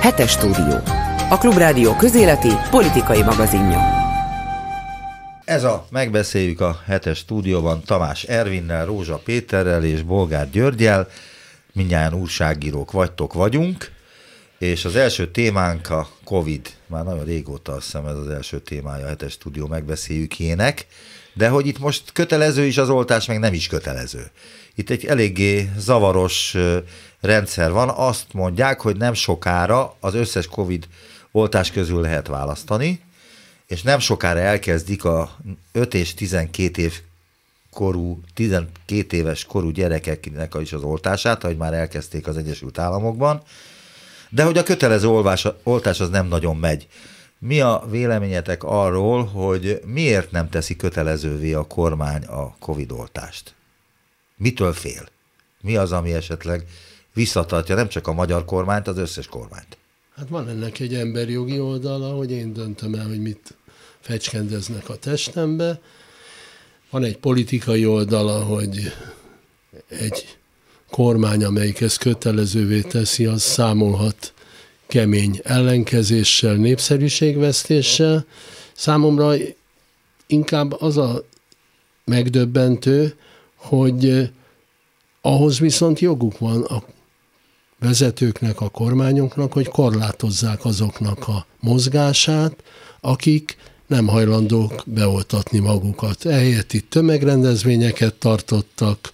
Hetes stúdió. A Klubrádió közéleti politikai magazinja. Ez a Megbeszéljük a hetes stúdióban Tamás Ervinnel, Rózsa Péterrel és Bolgár Györgyel. Mindjárt újságírók vagytok, vagyunk. És az első témánk a Covid. Már nagyon régóta azt hiszem ez az első témája a hetes stúdió megbeszéljükének. De hogy itt most kötelező is az oltás, meg nem is kötelező. Itt egy eléggé zavaros rendszer van. Azt mondják, hogy nem sokára az összes Covid oltás közül lehet választani, és nem sokára elkezdik a 5 és 12 év korú, 12 éves korú gyerekeknek is az oltását, ahogy már elkezdték az Egyesült Államokban, de hogy a kötelező olvás, oltás az nem nagyon megy. Mi a véleményetek arról, hogy miért nem teszi kötelezővé a kormány a Covid oltást? Mitől fél? Mi az, ami esetleg visszatartja nem csak a magyar kormányt, az összes kormányt? Hát van ennek egy emberjogi oldala, hogy én döntöm el, hogy mit fecskendeznek a testembe. Van egy politikai oldala, hogy egy kormány, amelyik ezt kötelezővé teszi, az számolhat kemény ellenkezéssel, népszerűségvesztéssel. Számomra inkább az a megdöbbentő, hogy ahhoz viszont joguk van a vezetőknek, a kormányoknak, hogy korlátozzák azoknak a mozgását, akik nem hajlandók beoltatni magukat. Ehelyett itt tömegrendezvényeket tartottak,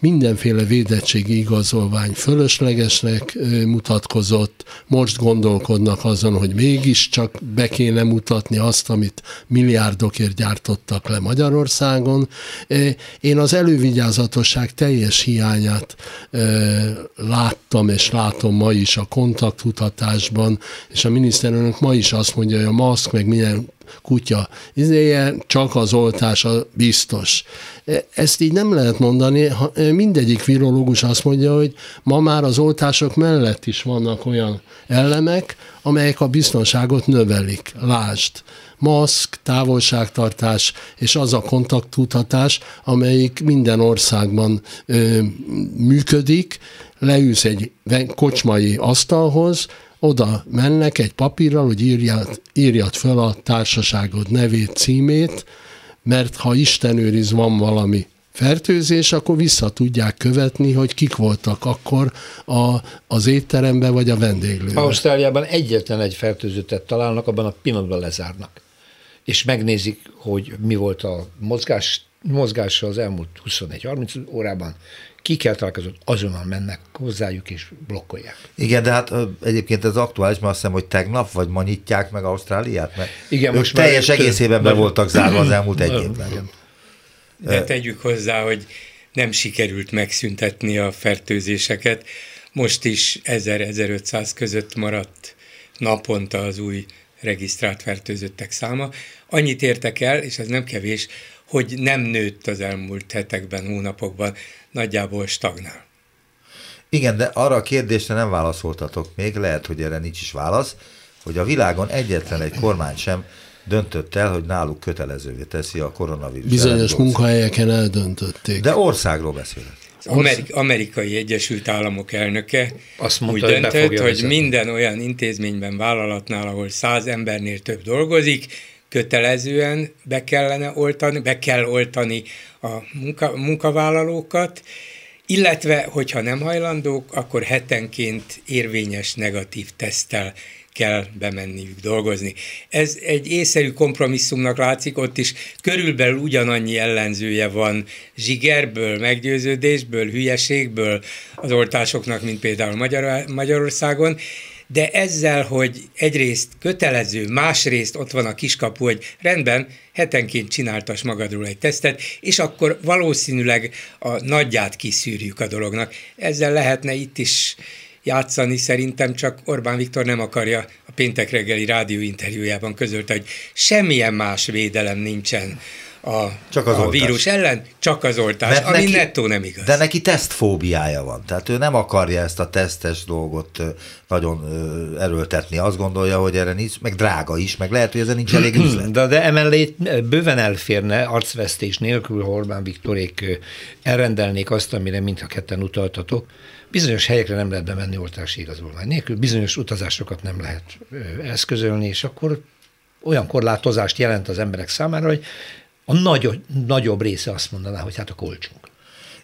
mindenféle védettségi igazolvány fölöslegesnek mutatkozott, most gondolkodnak azon, hogy mégiscsak be kéne mutatni azt, amit milliárdokért gyártottak le Magyarországon. Én az elővigyázatosság teljes hiányát láttam és látom ma is a kontaktkutatásban, és a miniszterelnök ma is azt mondja, hogy a maszk meg milyen kutya izéje, csak az oltása biztos. E, ezt így nem lehet mondani, e, mindegyik virológus azt mondja, hogy ma már az oltások mellett is vannak olyan elemek, amelyek a biztonságot növelik. Lásd, maszk, távolságtartás és az a kontaktutatás, amelyik minden országban ö, működik, leülsz egy kocsmai asztalhoz, oda mennek egy papírral, hogy írjad, írjad fel a társaságod nevét, címét, mert ha Isten őriz van valami fertőzés, akkor vissza tudják követni, hogy kik voltak akkor a, az étteremben vagy a vendéglőben. Ausztráliában egyetlen egy fertőzöttet találnak, abban a pillanatban lezárnak. És megnézik, hogy mi volt a mozgás, mozgása az elmúlt 21-30 órában, kell találkozott, azonnal mennek hozzájuk és blokkolják. Igen, de hát egyébként ez aktuális, mert azt hiszem, hogy tegnap vagy ma nyitják meg Ausztráliát, mert Igen, most teljes már egészében be voltak zárva az elmúlt egy évben. De tegyük hozzá, hogy nem sikerült megszüntetni a fertőzéseket. Most is 1000-1500 között maradt naponta az új regisztrált fertőzöttek száma. Annyit értek el, és ez nem kevés, hogy nem nőtt az elmúlt hetekben, hónapokban, nagyjából stagnál. Igen, de arra a kérdésre nem válaszoltatok még, lehet, hogy erre nincs is válasz, hogy a világon egyetlen egy kormány sem döntött el, hogy náluk kötelezővé teszi a koronavírus. Bizonyos munkahelyeken eldöntötték. De országról beszélek. Amerik- amerikai Egyesült Államok elnöke Azt mondta, úgy döntött, hogy, hogy minden olyan intézményben, vállalatnál, ahol száz embernél több dolgozik, kötelezően be kellene oltani, be kell oltani a munka, munkavállalókat, illetve, hogyha nem hajlandók, akkor hetenként érvényes negatív tesztel kell bemenniük dolgozni. Ez egy észszerű kompromisszumnak látszik, ott is körülbelül ugyanannyi ellenzője van zsigerből, meggyőződésből, hülyeségből az oltásoknak, mint például Magyar- Magyarországon, de ezzel, hogy egyrészt kötelező, másrészt ott van a kiskapu, hogy rendben, hetenként csináltas magadról egy tesztet, és akkor valószínűleg a nagyját kiszűrjük a dolognak. Ezzel lehetne itt is játszani, szerintem csak Orbán Viktor nem akarja a péntek reggeli rádióinterjújában közölte, hogy semmilyen más védelem nincsen a, csak az a vírus ellen, csak az oltás, Mert ami neki, nettó nem igaz. De neki tesztfóbiája van, tehát ő nem akarja ezt a tesztes dolgot nagyon erőltetni. Azt gondolja, hogy erre nincs, meg drága is, meg lehet, hogy ezen nincs elég üzlet. De, de emellé bőven elférne arcvesztés nélkül, ha Orbán Viktorék elrendelnék azt, amire mintha ketten utaltatok, bizonyos helyekre nem lehet bemenni oltási igazolvány nélkül, bizonyos utazásokat nem lehet eszközölni, és akkor olyan korlátozást jelent az emberek számára, hogy a nagy, nagyobb része azt mondaná, hogy hát a kolcsunk.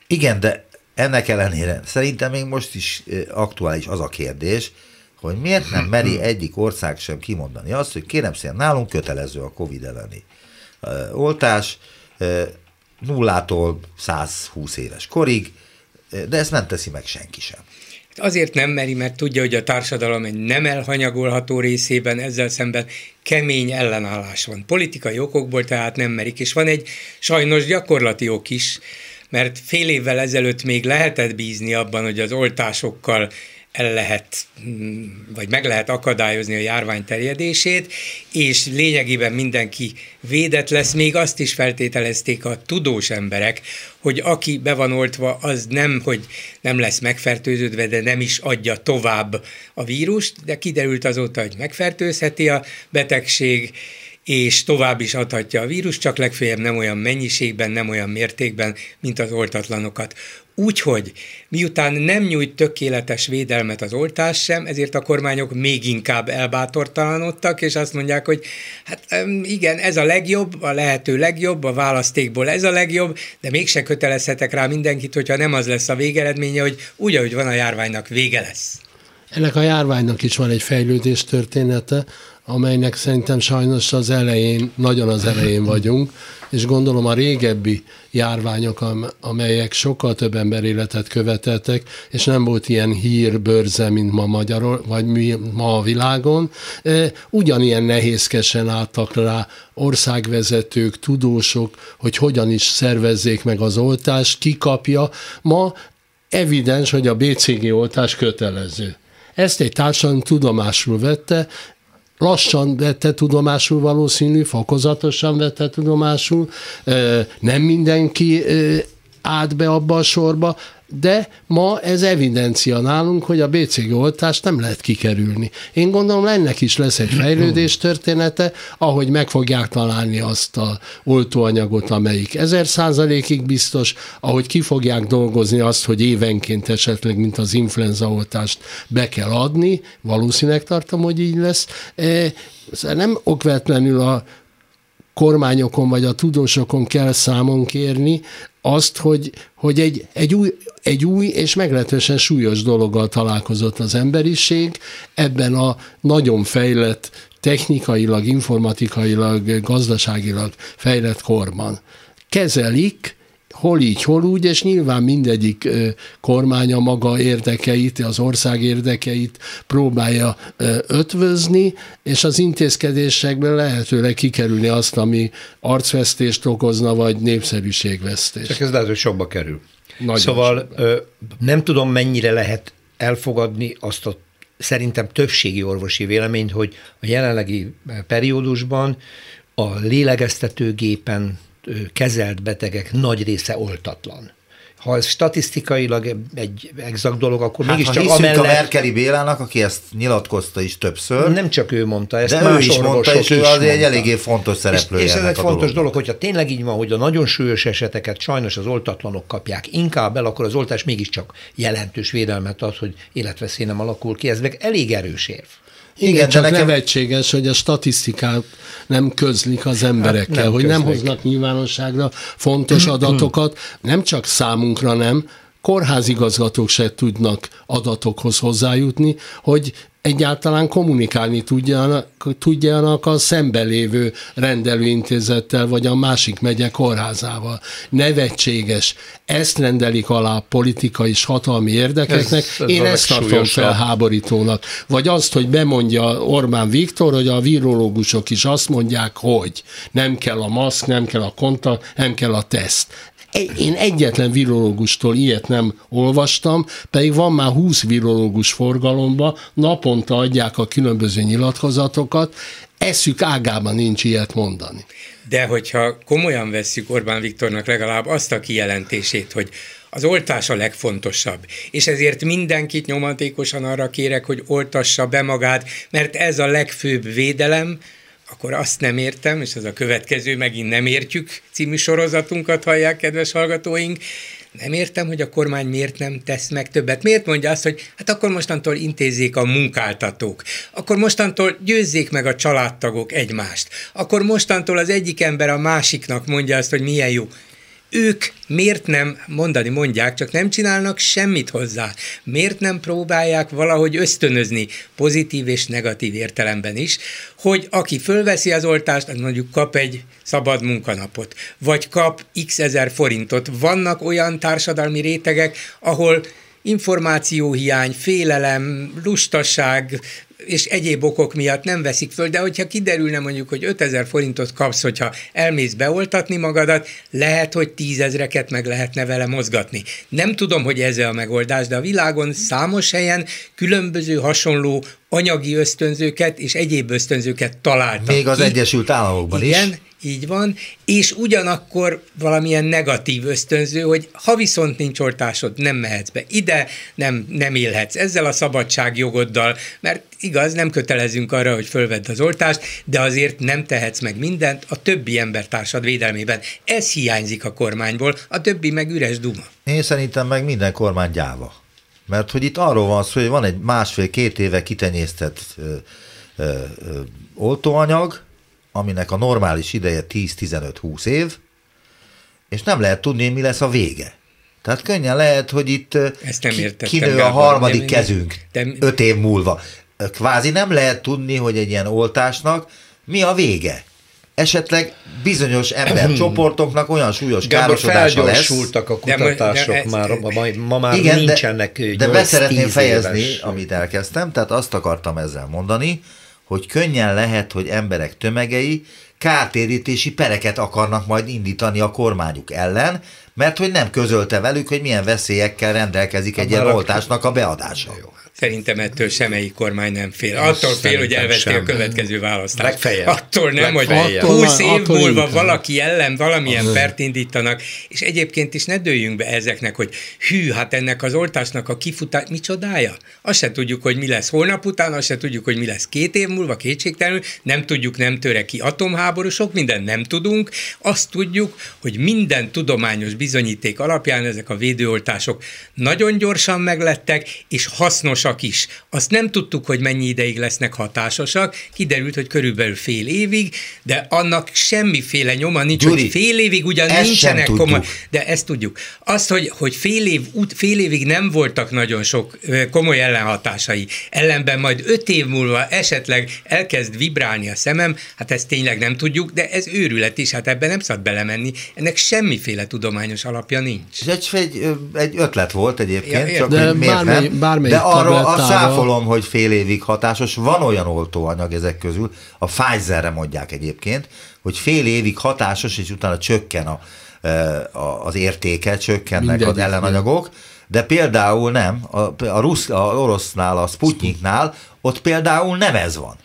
Igen, de ennek ellenére szerintem még most is aktuális az a kérdés, hogy miért nem meri egyik ország sem kimondani azt, hogy kérem szépen, nálunk kötelező a Covid elleni oltás, nullától 120 éves korig, de ezt nem teszi meg senki sem. Azért nem meri, mert tudja, hogy a társadalom egy nem elhanyagolható részében ezzel szemben kemény ellenállás van. Politikai okokból tehát nem merik, és van egy sajnos gyakorlati ok is, mert fél évvel ezelőtt még lehetett bízni abban, hogy az oltásokkal el lehet, vagy meg lehet akadályozni a járvány terjedését, és lényegében mindenki védett lesz. Még azt is feltételezték a tudós emberek, hogy aki be van oltva, az nem, hogy nem lesz megfertőződve, de nem is adja tovább a vírust, de kiderült azóta, hogy megfertőzheti a betegség, és tovább is adhatja a vírus, csak legfeljebb nem olyan mennyiségben, nem olyan mértékben, mint az oltatlanokat. Úgyhogy miután nem nyújt tökéletes védelmet az oltás sem, ezért a kormányok még inkább elbátortalanodtak, és azt mondják, hogy hát igen, ez a legjobb, a lehető legjobb, a választékból ez a legjobb, de mégse kötelezhetek rá mindenkit, hogyha nem az lesz a végeredménye, hogy úgy, ahogy van a járványnak, vége lesz. Ennek a járványnak is van egy fejlődés története, amelynek szerintem sajnos az elején, nagyon az elején vagyunk, és gondolom a régebbi járványok, amelyek sokkal több ember életet követeltek, és nem volt ilyen hírbörze, mint ma Magyarul, vagy ma a világon, e, ugyanilyen nehézkesen álltak rá országvezetők, tudósok, hogy hogyan is szervezzék meg az oltást, kikapja. Ma evidens, hogy a BCG oltás kötelező. Ezt egy társadalom tudomásul vette, lassan vette tudomásul valószínű, fokozatosan vette tudomásul, nem mindenki állt be abba a sorba, de ma ez evidencia nálunk, hogy a BCG oltást nem lehet kikerülni. Én gondolom, ennek is lesz egy fejlődés története, ahogy meg fogják találni azt a oltóanyagot, amelyik ezer százalékig biztos, ahogy ki fogják dolgozni azt, hogy évenként esetleg, mint az influenza oltást be kell adni, valószínűleg tartom, hogy így lesz. E, nem okvetlenül a kormányokon vagy a tudósokon kell számon kérni azt, hogy, hogy egy, egy, új, egy új és meglehetősen súlyos dologgal találkozott az emberiség ebben a nagyon fejlett, technikailag, informatikailag, gazdaságilag fejlett korban. Kezelik, hol így, hol úgy, és nyilván mindegyik kormány a maga érdekeit, az ország érdekeit próbálja ötvözni, és az intézkedésekben lehetőleg kikerülni azt, ami arcvesztést okozna, vagy népszerűségvesztést. Csak ez lehet, hogy sokba kerül. Nagyon szóval sokba. nem tudom, mennyire lehet elfogadni azt a szerintem többségi orvosi véleményt, hogy a jelenlegi periódusban a lélegeztetőgépen kezelt betegek nagy része oltatlan ha ez statisztikailag egy exakt dolog, akkor hát, mégiscsak amellett... a Merkeli Bélának, aki ezt nyilatkozta is többször. Nem csak ő mondta, ezt de más ő is mondta, és ő azért egy eléggé fontos szereplője És, és ez egy fontos dolog, dolog, hogyha tényleg így van, hogy a nagyon súlyos eseteket sajnos az oltatlanok kapják inkább el, akkor az oltás mégiscsak jelentős védelmet ad, hogy életveszély nem alakul ki. Ez meg elég erős érv. Igen, csak nekem... nevetséges, hogy a statisztikát nem közlik az emberekkel, hát nem hogy közlik. nem hoznak nyilvánosságra fontos adatokat, nem csak számunkra nem, kórházigazgatók se tudnak adatokhoz hozzájutni, hogy egyáltalán kommunikálni tudjanak, tudjanak a szemben lévő rendelőintézettel, vagy a másik megye kórházával. Nevetséges. Ezt rendelik alá politikai és hatalmi érdekeknek. Ez, ez Én ezt tartom felháborítónak. Vagy azt, hogy bemondja Orbán Viktor, hogy a virológusok is azt mondják, hogy nem kell a maszk, nem kell a kontakt, nem kell a teszt én egyetlen virológustól ilyet nem olvastam, pedig van már 20 virológus forgalomba, naponta adják a különböző nyilatkozatokat, eszük ágában nincs ilyet mondani. De hogyha komolyan vesszük Orbán Viktornak legalább azt a kijelentését, hogy az oltás a legfontosabb. És ezért mindenkit nyomatékosan arra kérek, hogy oltassa be magát, mert ez a legfőbb védelem, akkor azt nem értem, és ez a következő megint nem értjük című sorozatunkat hallják, kedves hallgatóink, nem értem, hogy a kormány miért nem tesz meg többet. Miért mondja azt, hogy hát akkor mostantól intézzék a munkáltatók, akkor mostantól győzzék meg a családtagok egymást, akkor mostantól az egyik ember a másiknak mondja azt, hogy milyen jó ők miért nem, mondani mondják, csak nem csinálnak semmit hozzá. Miért nem próbálják valahogy ösztönözni pozitív és negatív értelemben is, hogy aki fölveszi az oltást, az mondjuk kap egy szabad munkanapot, vagy kap x ezer forintot. Vannak olyan társadalmi rétegek, ahol információhiány, félelem, lustaság, és egyéb okok miatt nem veszik föl, de hogyha kiderülne mondjuk, hogy 5000 forintot kapsz, hogyha elmész beoltatni magadat, lehet, hogy tízezreket meg lehetne vele mozgatni. Nem tudom, hogy ez a megoldás, de a világon számos helyen különböző hasonló anyagi ösztönzőket és egyéb ösztönzőket találtak. Még az Egyesült Államokban igen, is. Így van, és ugyanakkor valamilyen negatív ösztönző, hogy ha viszont nincs oltásod, nem mehetsz be ide, nem, nem élhetsz ezzel a szabadságjogoddal, mert igaz, nem kötelezünk arra, hogy fölvedd az oltást, de azért nem tehetsz meg mindent a többi embertársad védelmében. Ez hiányzik a kormányból, a többi meg üres duma. Én szerintem meg minden kormány gyáva. Mert hogy itt arról van szó, hogy van egy másfél-két éve kitenyésztett ö, ö, ö, oltóanyag, aminek a normális ideje 10-15-20 év, és nem lehet tudni, mi lesz a vége. Tehát könnyen lehet, hogy itt Ezt nem ki, kinő a harmadik nem, kezünk de... öt év múlva. Kvázi nem lehet tudni, hogy egy ilyen oltásnak mi a vége. Esetleg bizonyos embercsoportoknak olyan súlyos károsodása lesz. a kutatások de, de, már, ma, ma már igen, nincsenek De, de be szeretném fejezni, éves. amit elkezdtem, tehát azt akartam ezzel mondani, hogy könnyen lehet, hogy emberek tömegei kártérítési pereket akarnak majd indítani a kormányuk ellen, mert hogy nem közölte velük, hogy milyen veszélyekkel rendelkezik egy ilyen oltásnak a beadása. Jó. Szerintem ettől semmelyik kormány nem fél. Attól fél, hogy elveszti a következő választást. Legfeljebb. Attól nem, Legfeljebb. hogy 20 év attól múlva inkább. valaki ellen valamilyen pert indítanak, és egyébként is ne dőljünk be ezeknek, hogy hű, hát ennek az oltásnak a kifutás, micsodája? Azt se tudjuk, hogy mi lesz holnap után, azt se tudjuk, hogy mi lesz két év múlva, kétségtelenül, nem tudjuk, nem töre ki atomháború, sok minden nem tudunk. Azt tudjuk, hogy minden tudományos bizonyíték alapján ezek a védőoltások nagyon gyorsan meglettek, és hasznos hatásosak is. Azt nem tudtuk, hogy mennyi ideig lesznek hatásosak, kiderült, hogy körülbelül fél évig, de annak semmiféle nyoma nincs, Gyuri, hogy fél évig ugyan nincsenek komoly, de ezt tudjuk. Azt, hogy, hogy fél, év, fél évig nem voltak nagyon sok komoly ellenhatásai, ellenben majd öt év múlva esetleg elkezd vibrálni a szemem, hát ezt tényleg nem tudjuk, de ez őrület is, hát ebben nem szabad belemenni, ennek semmiféle tudományos alapja nincs. Ez egy, egy, egy ötlet volt egyébként, ja, csak de miért bármely, nem, bármely de arról azt száfolom, hogy fél évig hatásos. Van olyan oltóanyag ezek közül, a Pfizerre mondják egyébként, hogy fél évig hatásos, és utána csökken a, e, a, az értéke, csökkennek Mindegyik az ellenanyagok, de például nem, a, a, rusz, a orosznál, a Sputniknál ott például nem ez van.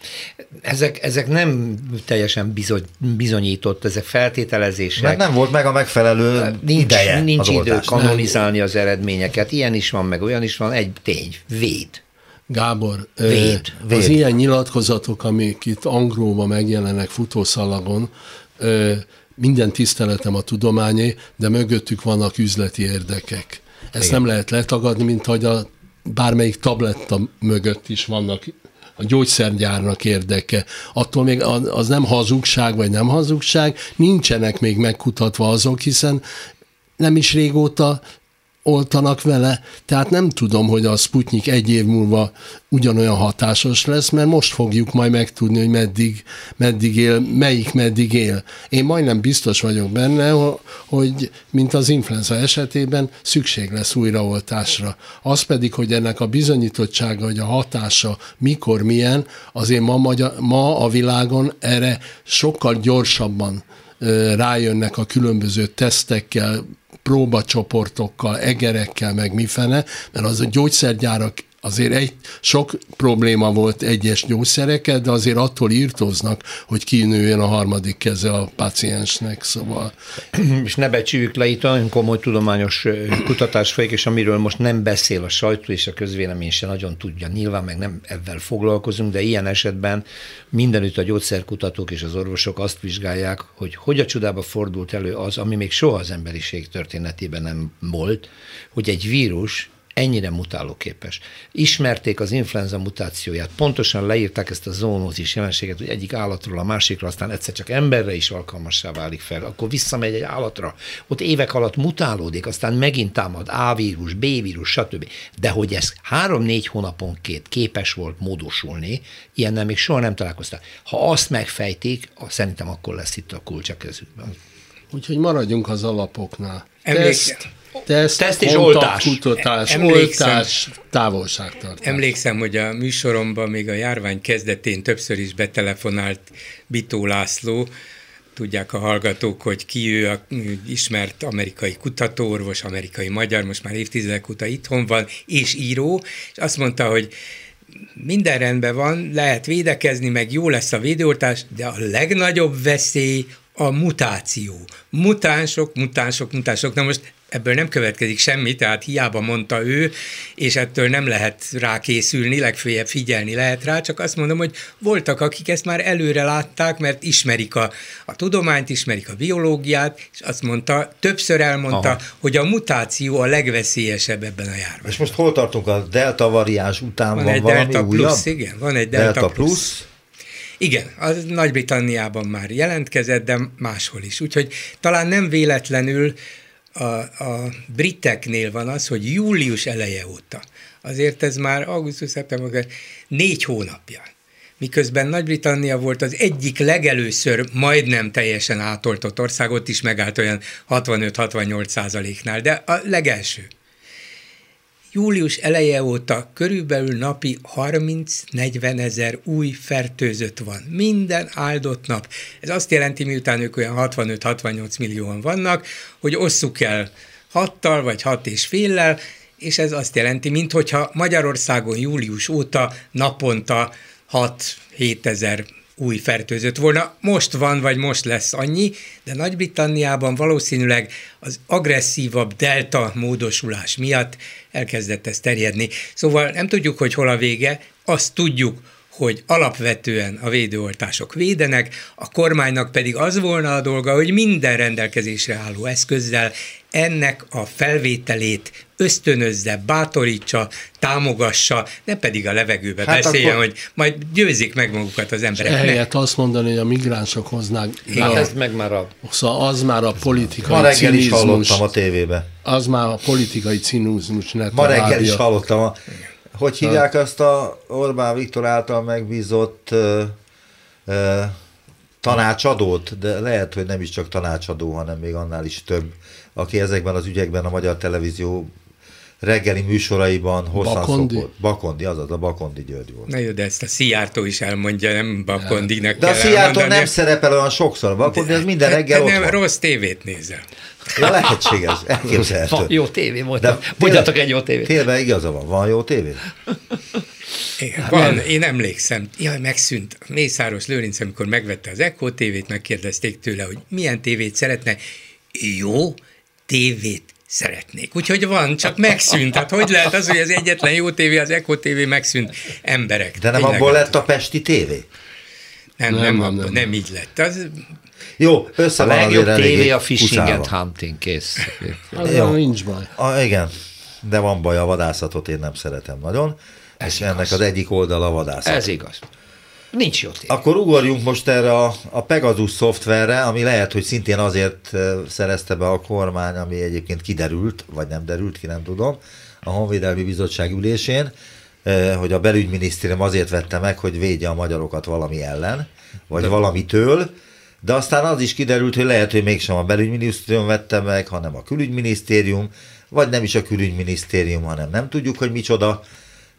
Ezek, ezek nem teljesen bizony, bizonyított, ezek feltételezések. Mert nem volt meg a megfelelő nincs, ideje Nincs az idő kanonizálni az eredményeket. Ilyen is van, meg olyan is van. Egy tény, véd. Gábor, véd, az véd. ilyen nyilatkozatok, amik itt angróban megjelennek futószalagon, minden tiszteletem a tudományé, de mögöttük vannak üzleti érdekek. Ezt Igen. nem lehet letagadni, mint hogy a bármelyik tabletta mögött is vannak a gyógyszergyárnak érdeke. Attól még az nem hazugság, vagy nem hazugság, nincsenek még megkutatva azok, hiszen nem is régóta oltanak vele, tehát nem tudom, hogy a Sputnik egy év múlva ugyanolyan hatásos lesz, mert most fogjuk majd megtudni, hogy meddig, meddig él, melyik meddig él. Én majdnem biztos vagyok benne, hogy mint az influenza esetében szükség lesz újraoltásra. Az pedig, hogy ennek a bizonyítottsága, hogy a hatása mikor milyen, azért ma, magyar, ma a világon erre sokkal gyorsabban rájönnek a különböző tesztekkel, próbacsoportokkal, egerekkel, meg mifene, mert az a gyógyszergyárak azért egy, sok probléma volt egyes gyógyszereket, de azért attól írtoznak, hogy kinőjön a harmadik keze a paciensnek, szóval. És ne becsüljük le, itt nagyon komoly tudományos kutatás folyik, és amiről most nem beszél a sajtó és a közvélemény se nagyon tudja. Nyilván meg nem ebben foglalkozunk, de ilyen esetben mindenütt a gyógyszerkutatók és az orvosok azt vizsgálják, hogy hogy a csodába fordult elő az, ami még soha az emberiség történetében nem volt, hogy egy vírus ennyire mutálóképes. Ismerték az influenza mutációját, pontosan leírták ezt a zoonózis jelenséget, hogy egyik állatról a másikra, aztán egyszer csak emberre is alkalmassá válik fel, akkor visszamegy egy állatra, ott évek alatt mutálódik, aztán megint támad A vírus, B vírus, stb. De hogy ez három-négy hónaponként képes volt módosulni, ilyennel még soha nem találkoztam. Ha azt megfejtik, szerintem akkor lesz itt a kulcs a kezükben. Úgyhogy maradjunk az alapoknál. Emlékszem. Teszt, Teszt és oltás. Kutatás, emlékszem, oltás, távolságtartás. Emlékszem, hogy a műsoromban még a járvány kezdetén többször is betelefonált Bitó László, tudják a hallgatók, hogy ki ő a ismert amerikai kutatóorvos, amerikai magyar, most már évtizedek óta itthon van, és író, és azt mondta, hogy minden rendben van, lehet védekezni, meg jó lesz a védőoltás, de a legnagyobb veszély a mutáció. Mutánsok, mutánsok, mutánsok. Na most ebből nem következik semmi, tehát hiába mondta ő, és ettől nem lehet rá készülni, legfőjebb figyelni lehet rá, csak azt mondom, hogy voltak, akik ezt már előre látták, mert ismerik a, a tudományt, ismerik a biológiát, és azt mondta, többször elmondta, Aha. hogy a mutáció a legveszélyesebb ebben a járványban. És most hol tartunk? A delta variáns után van, van egy valami delta újabb? plusz, igen, van egy delta, delta plusz. plusz. Igen, az Nagy-Britanniában már jelentkezett, de máshol is. Úgyhogy talán nem véletlenül a, a briteknél van az, hogy július eleje óta, azért ez már augusztus-szeptember, négy hónapja, miközben Nagy-Britannia volt az egyik legelőször majdnem teljesen átoltott országot is megállt olyan 65-68 százaléknál, de a legelső július eleje óta körülbelül napi 30-40 ezer új fertőzött van. Minden áldott nap. Ez azt jelenti, miután ők olyan 65-68 millióan vannak, hogy osszuk el hattal vagy hat és féllel, és ez azt jelenti, minthogyha Magyarországon július óta naponta 6-7 ezer új fertőzött volna. Most van, vagy most lesz annyi, de Nagy-Britanniában valószínűleg az agresszívabb delta módosulás miatt elkezdett ez terjedni. Szóval nem tudjuk, hogy hol a vége, azt tudjuk, hogy alapvetően a védőoltások védenek, a kormánynak pedig az volna a dolga, hogy minden rendelkezésre álló eszközzel ennek a felvételét ösztönözze, bátorítsa, támogassa, ne pedig a levegőbe hát beszéljen, akkor... hogy majd győzik meg magukat az emberek. Ehelyett azt mondani, hogy a migránsok hoznák. Hát ez meg már a... Szóval az már a politikai Ma reggel is hallottam a tévébe. Az már a politikai cinizmus. Ma reggel is hallottam a... Hogy hívják azt a Orbán Viktor által megbízott uh, uh, tanácsadót, de lehet, hogy nem is csak tanácsadó, hanem még annál is több, aki ezekben az ügyekben a magyar televízió reggeli műsoraiban hosszan Bakondi. szokott. Bakondi, azaz a Bakondi György volt. Na jó, de ezt a Szijjártó is elmondja, nem Bakondinak De a Szijjártó nem szerepel olyan sokszor, Bakondi, ez minden reggel de, Nem, rossz tévét nézel. Ja, lehetséges, elképzelhető. Van jó tévé volt. De mondjatok egy jó tévét. Tényleg igaza van, van jó tévé? Igen, van, én emlékszem, jaj, megszűnt. Mészáros Lőrinc, amikor megvette az Echo tévét, megkérdezték tőle, hogy milyen tévét szeretne. Jó tévét szeretnék. Úgyhogy van, csak megszűnt. Tehát hogy lehet az, hogy az egyetlen jó tévé, az Echo tévé megszűnt emberek. De nem abból lett a Pesti tévé? Nem, nem, nem, nem, nem, nem így lett. Az, jó, össze A legjobb tévé a Fishing and Hunting, kész. Jó. nincs baj. A, igen, de van baj, a vadászatot én nem szeretem nagyon. Ez és igaz. ennek az egyik oldala a vadászat. Ez igaz. Nincs jó tévé. Akkor ugorjunk most erre a, a Pegasus szoftverre, ami lehet, hogy szintén azért szerezte be a kormány, ami egyébként kiderült, vagy nem derült ki, nem tudom, a Honvédelmi Bizottság ülésén, hogy a belügyminisztérium azért vette meg, hogy védje a magyarokat valami ellen, vagy De... valamitől, de aztán az is kiderült, hogy lehet, hogy mégsem a belügyminisztérium vette meg, hanem a külügyminisztérium, vagy nem is a külügyminisztérium, hanem nem tudjuk, hogy micsoda.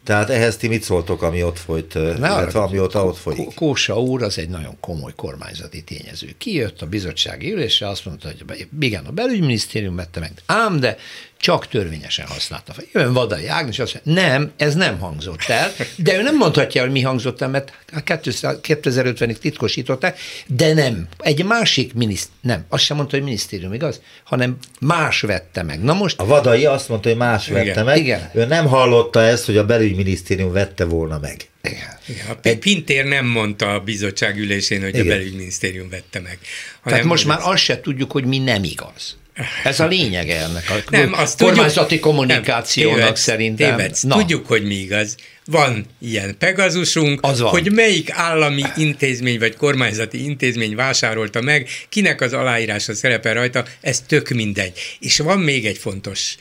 Tehát ehhez ti mit szóltok, ami ott folyt, ne illetve ami ott, ott folyik? Kósa úr az egy nagyon komoly kormányzati tényező. Kijött a bizottsági ülésre, azt mondta, hogy igen, a belügyminisztérium vette meg, ám de csak törvényesen használta fel. Jön Vadai Ágnes, azt mondja, nem, ez nem hangzott el, de ő nem mondhatja, hogy mi hangzott el, mert 2050-ig titkosították, de nem. Egy másik miniszt, nem, azt sem mondta, hogy minisztérium, igaz? Hanem más vette meg. Na most... A Vadai azt mondta, hogy más igen, vette meg. Igen. Ő nem hallotta ezt, hogy a belügyminisztérium vette volna meg. Igen. Igen, a Pintér nem mondta a bizottság ülésén, hogy Igen. a belügyminisztérium vette meg. Tehát most már azt se tudjuk, hogy mi nem igaz. Ez a lényege ennek a nem, azt kormányzati tudjuk, kommunikációnak nem, tévedsz, szerintem. Tévedsz. Na. Tudjuk, hogy mi igaz. Van ilyen Pegazusunk, az van. hogy melyik állami intézmény vagy kormányzati intézmény vásárolta meg, kinek az aláírása szerepel rajta, ez tök mindegy. És van még egy fontos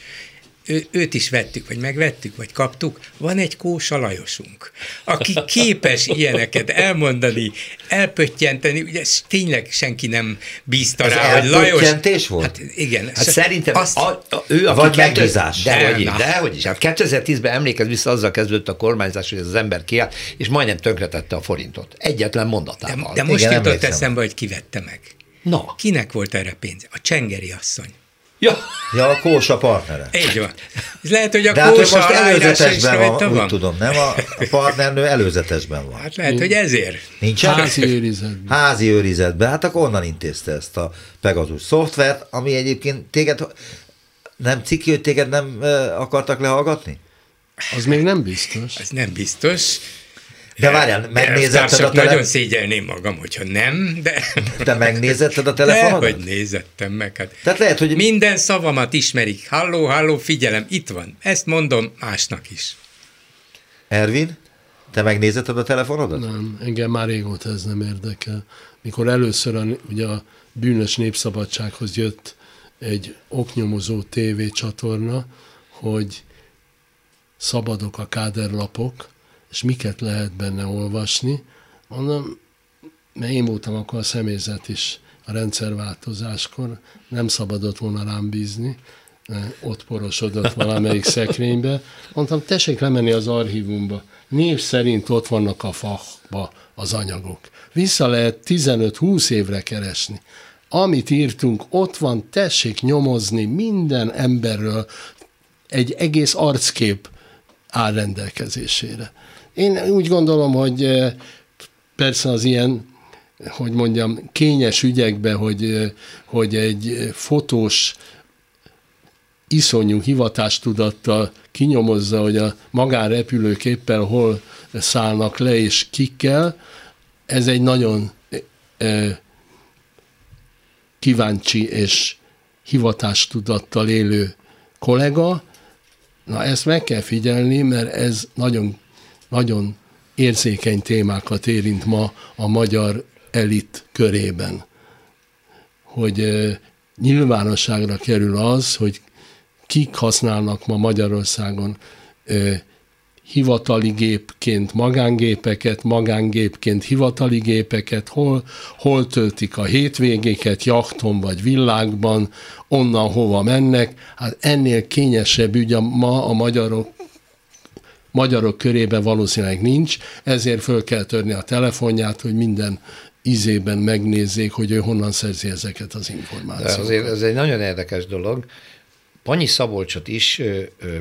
ő, őt is vettük, vagy megvettük, vagy kaptuk, van egy Kósa Lajosunk, aki képes ilyeneket elmondani, elpöttyenteni, ugye tényleg senki nem bízta Ez rá, hogy Lajos... volt? Hát igen. Hát szerintem azt, a, a, ő, a vagy megbízás. De, de, de, hogy is. Hát 2010-ben emlékez vissza, azzal kezdődött a kormányzás, hogy ez az ember kiállt, és majdnem tönkretette a forintot. Egyetlen mondatával. De, de most igen, jutott eszembe, hogy kivette meg. Na. Kinek volt erre pénze? A Csengeri asszony. Ja. ja, a Kósa partnere. Így van. Ez lehet, hogy a De Kósa hát, most előzetesben van, van, úgy tudom, nem? A, a partnernő előzetesben van. Hát lehet, hogy ezért. Nincs Házi őrizetben. Házi őrizetben. Hát akkor onnan intézte ezt a Pegasus szoftvert, ami egyébként téged, nem ciki, hogy téged nem akartak lehallgatni? Az még nem biztos. Ez nem biztos. De várjál, megnézetted a telefon... Nagyon szégyelném magam, hogyha nem, de... Te megnézetted a telefonodat? Hogy nézettem meg. Hát Tehát lehet, hogy... Minden szavamat ismerik. Halló, halló, figyelem, itt van. Ezt mondom másnak is. Ervin, te megnézetted a telefonodat? Nem, engem már régóta ez nem érdekel. Mikor először a, ugye a bűnös népszabadsághoz jött egy oknyomozó tévécsatorna, hogy szabadok a káderlapok, és miket lehet benne olvasni. Mondom, mert én voltam akkor a személyzet is a rendszerváltozáskor, nem szabadott volna rám bízni, ott porosodott valamelyik szekrénybe. Mondtam, tessék lemenni az archívumba. Név szerint ott vannak a fachba az anyagok. Vissza lehet 15-20 évre keresni. Amit írtunk, ott van, tessék nyomozni minden emberről, egy egész arckép áll rendelkezésére. Én úgy gondolom, hogy eh, persze az ilyen, hogy mondjam, kényes ügyekbe, hogy, eh, hogy egy fotós iszonyú hivatástudattal kinyomozza, hogy a magánrepülőképpel hol szállnak le és kikkel, ez egy nagyon e, kíváncsi és hivatástudattal élő kollega. Na ezt meg kell figyelni, mert ez nagyon nagyon érzékeny témákat érint ma a magyar elit körében. Hogy nyilvánosságra kerül az, hogy kik használnak ma Magyarországon hivatali gépként magángépeket, magángépként hivatali gépeket, hol, hol töltik a hétvégéket, jachton vagy világban, onnan hova mennek. Hát ennél kényesebb ügy a, ma a magyarok magyarok körében valószínűleg nincs, ezért föl kell törni a telefonját, hogy minden ízében megnézzék, hogy ő honnan szerzi ezeket az információkat. De azért ez egy nagyon érdekes dolog. Panyi Szabolcsot is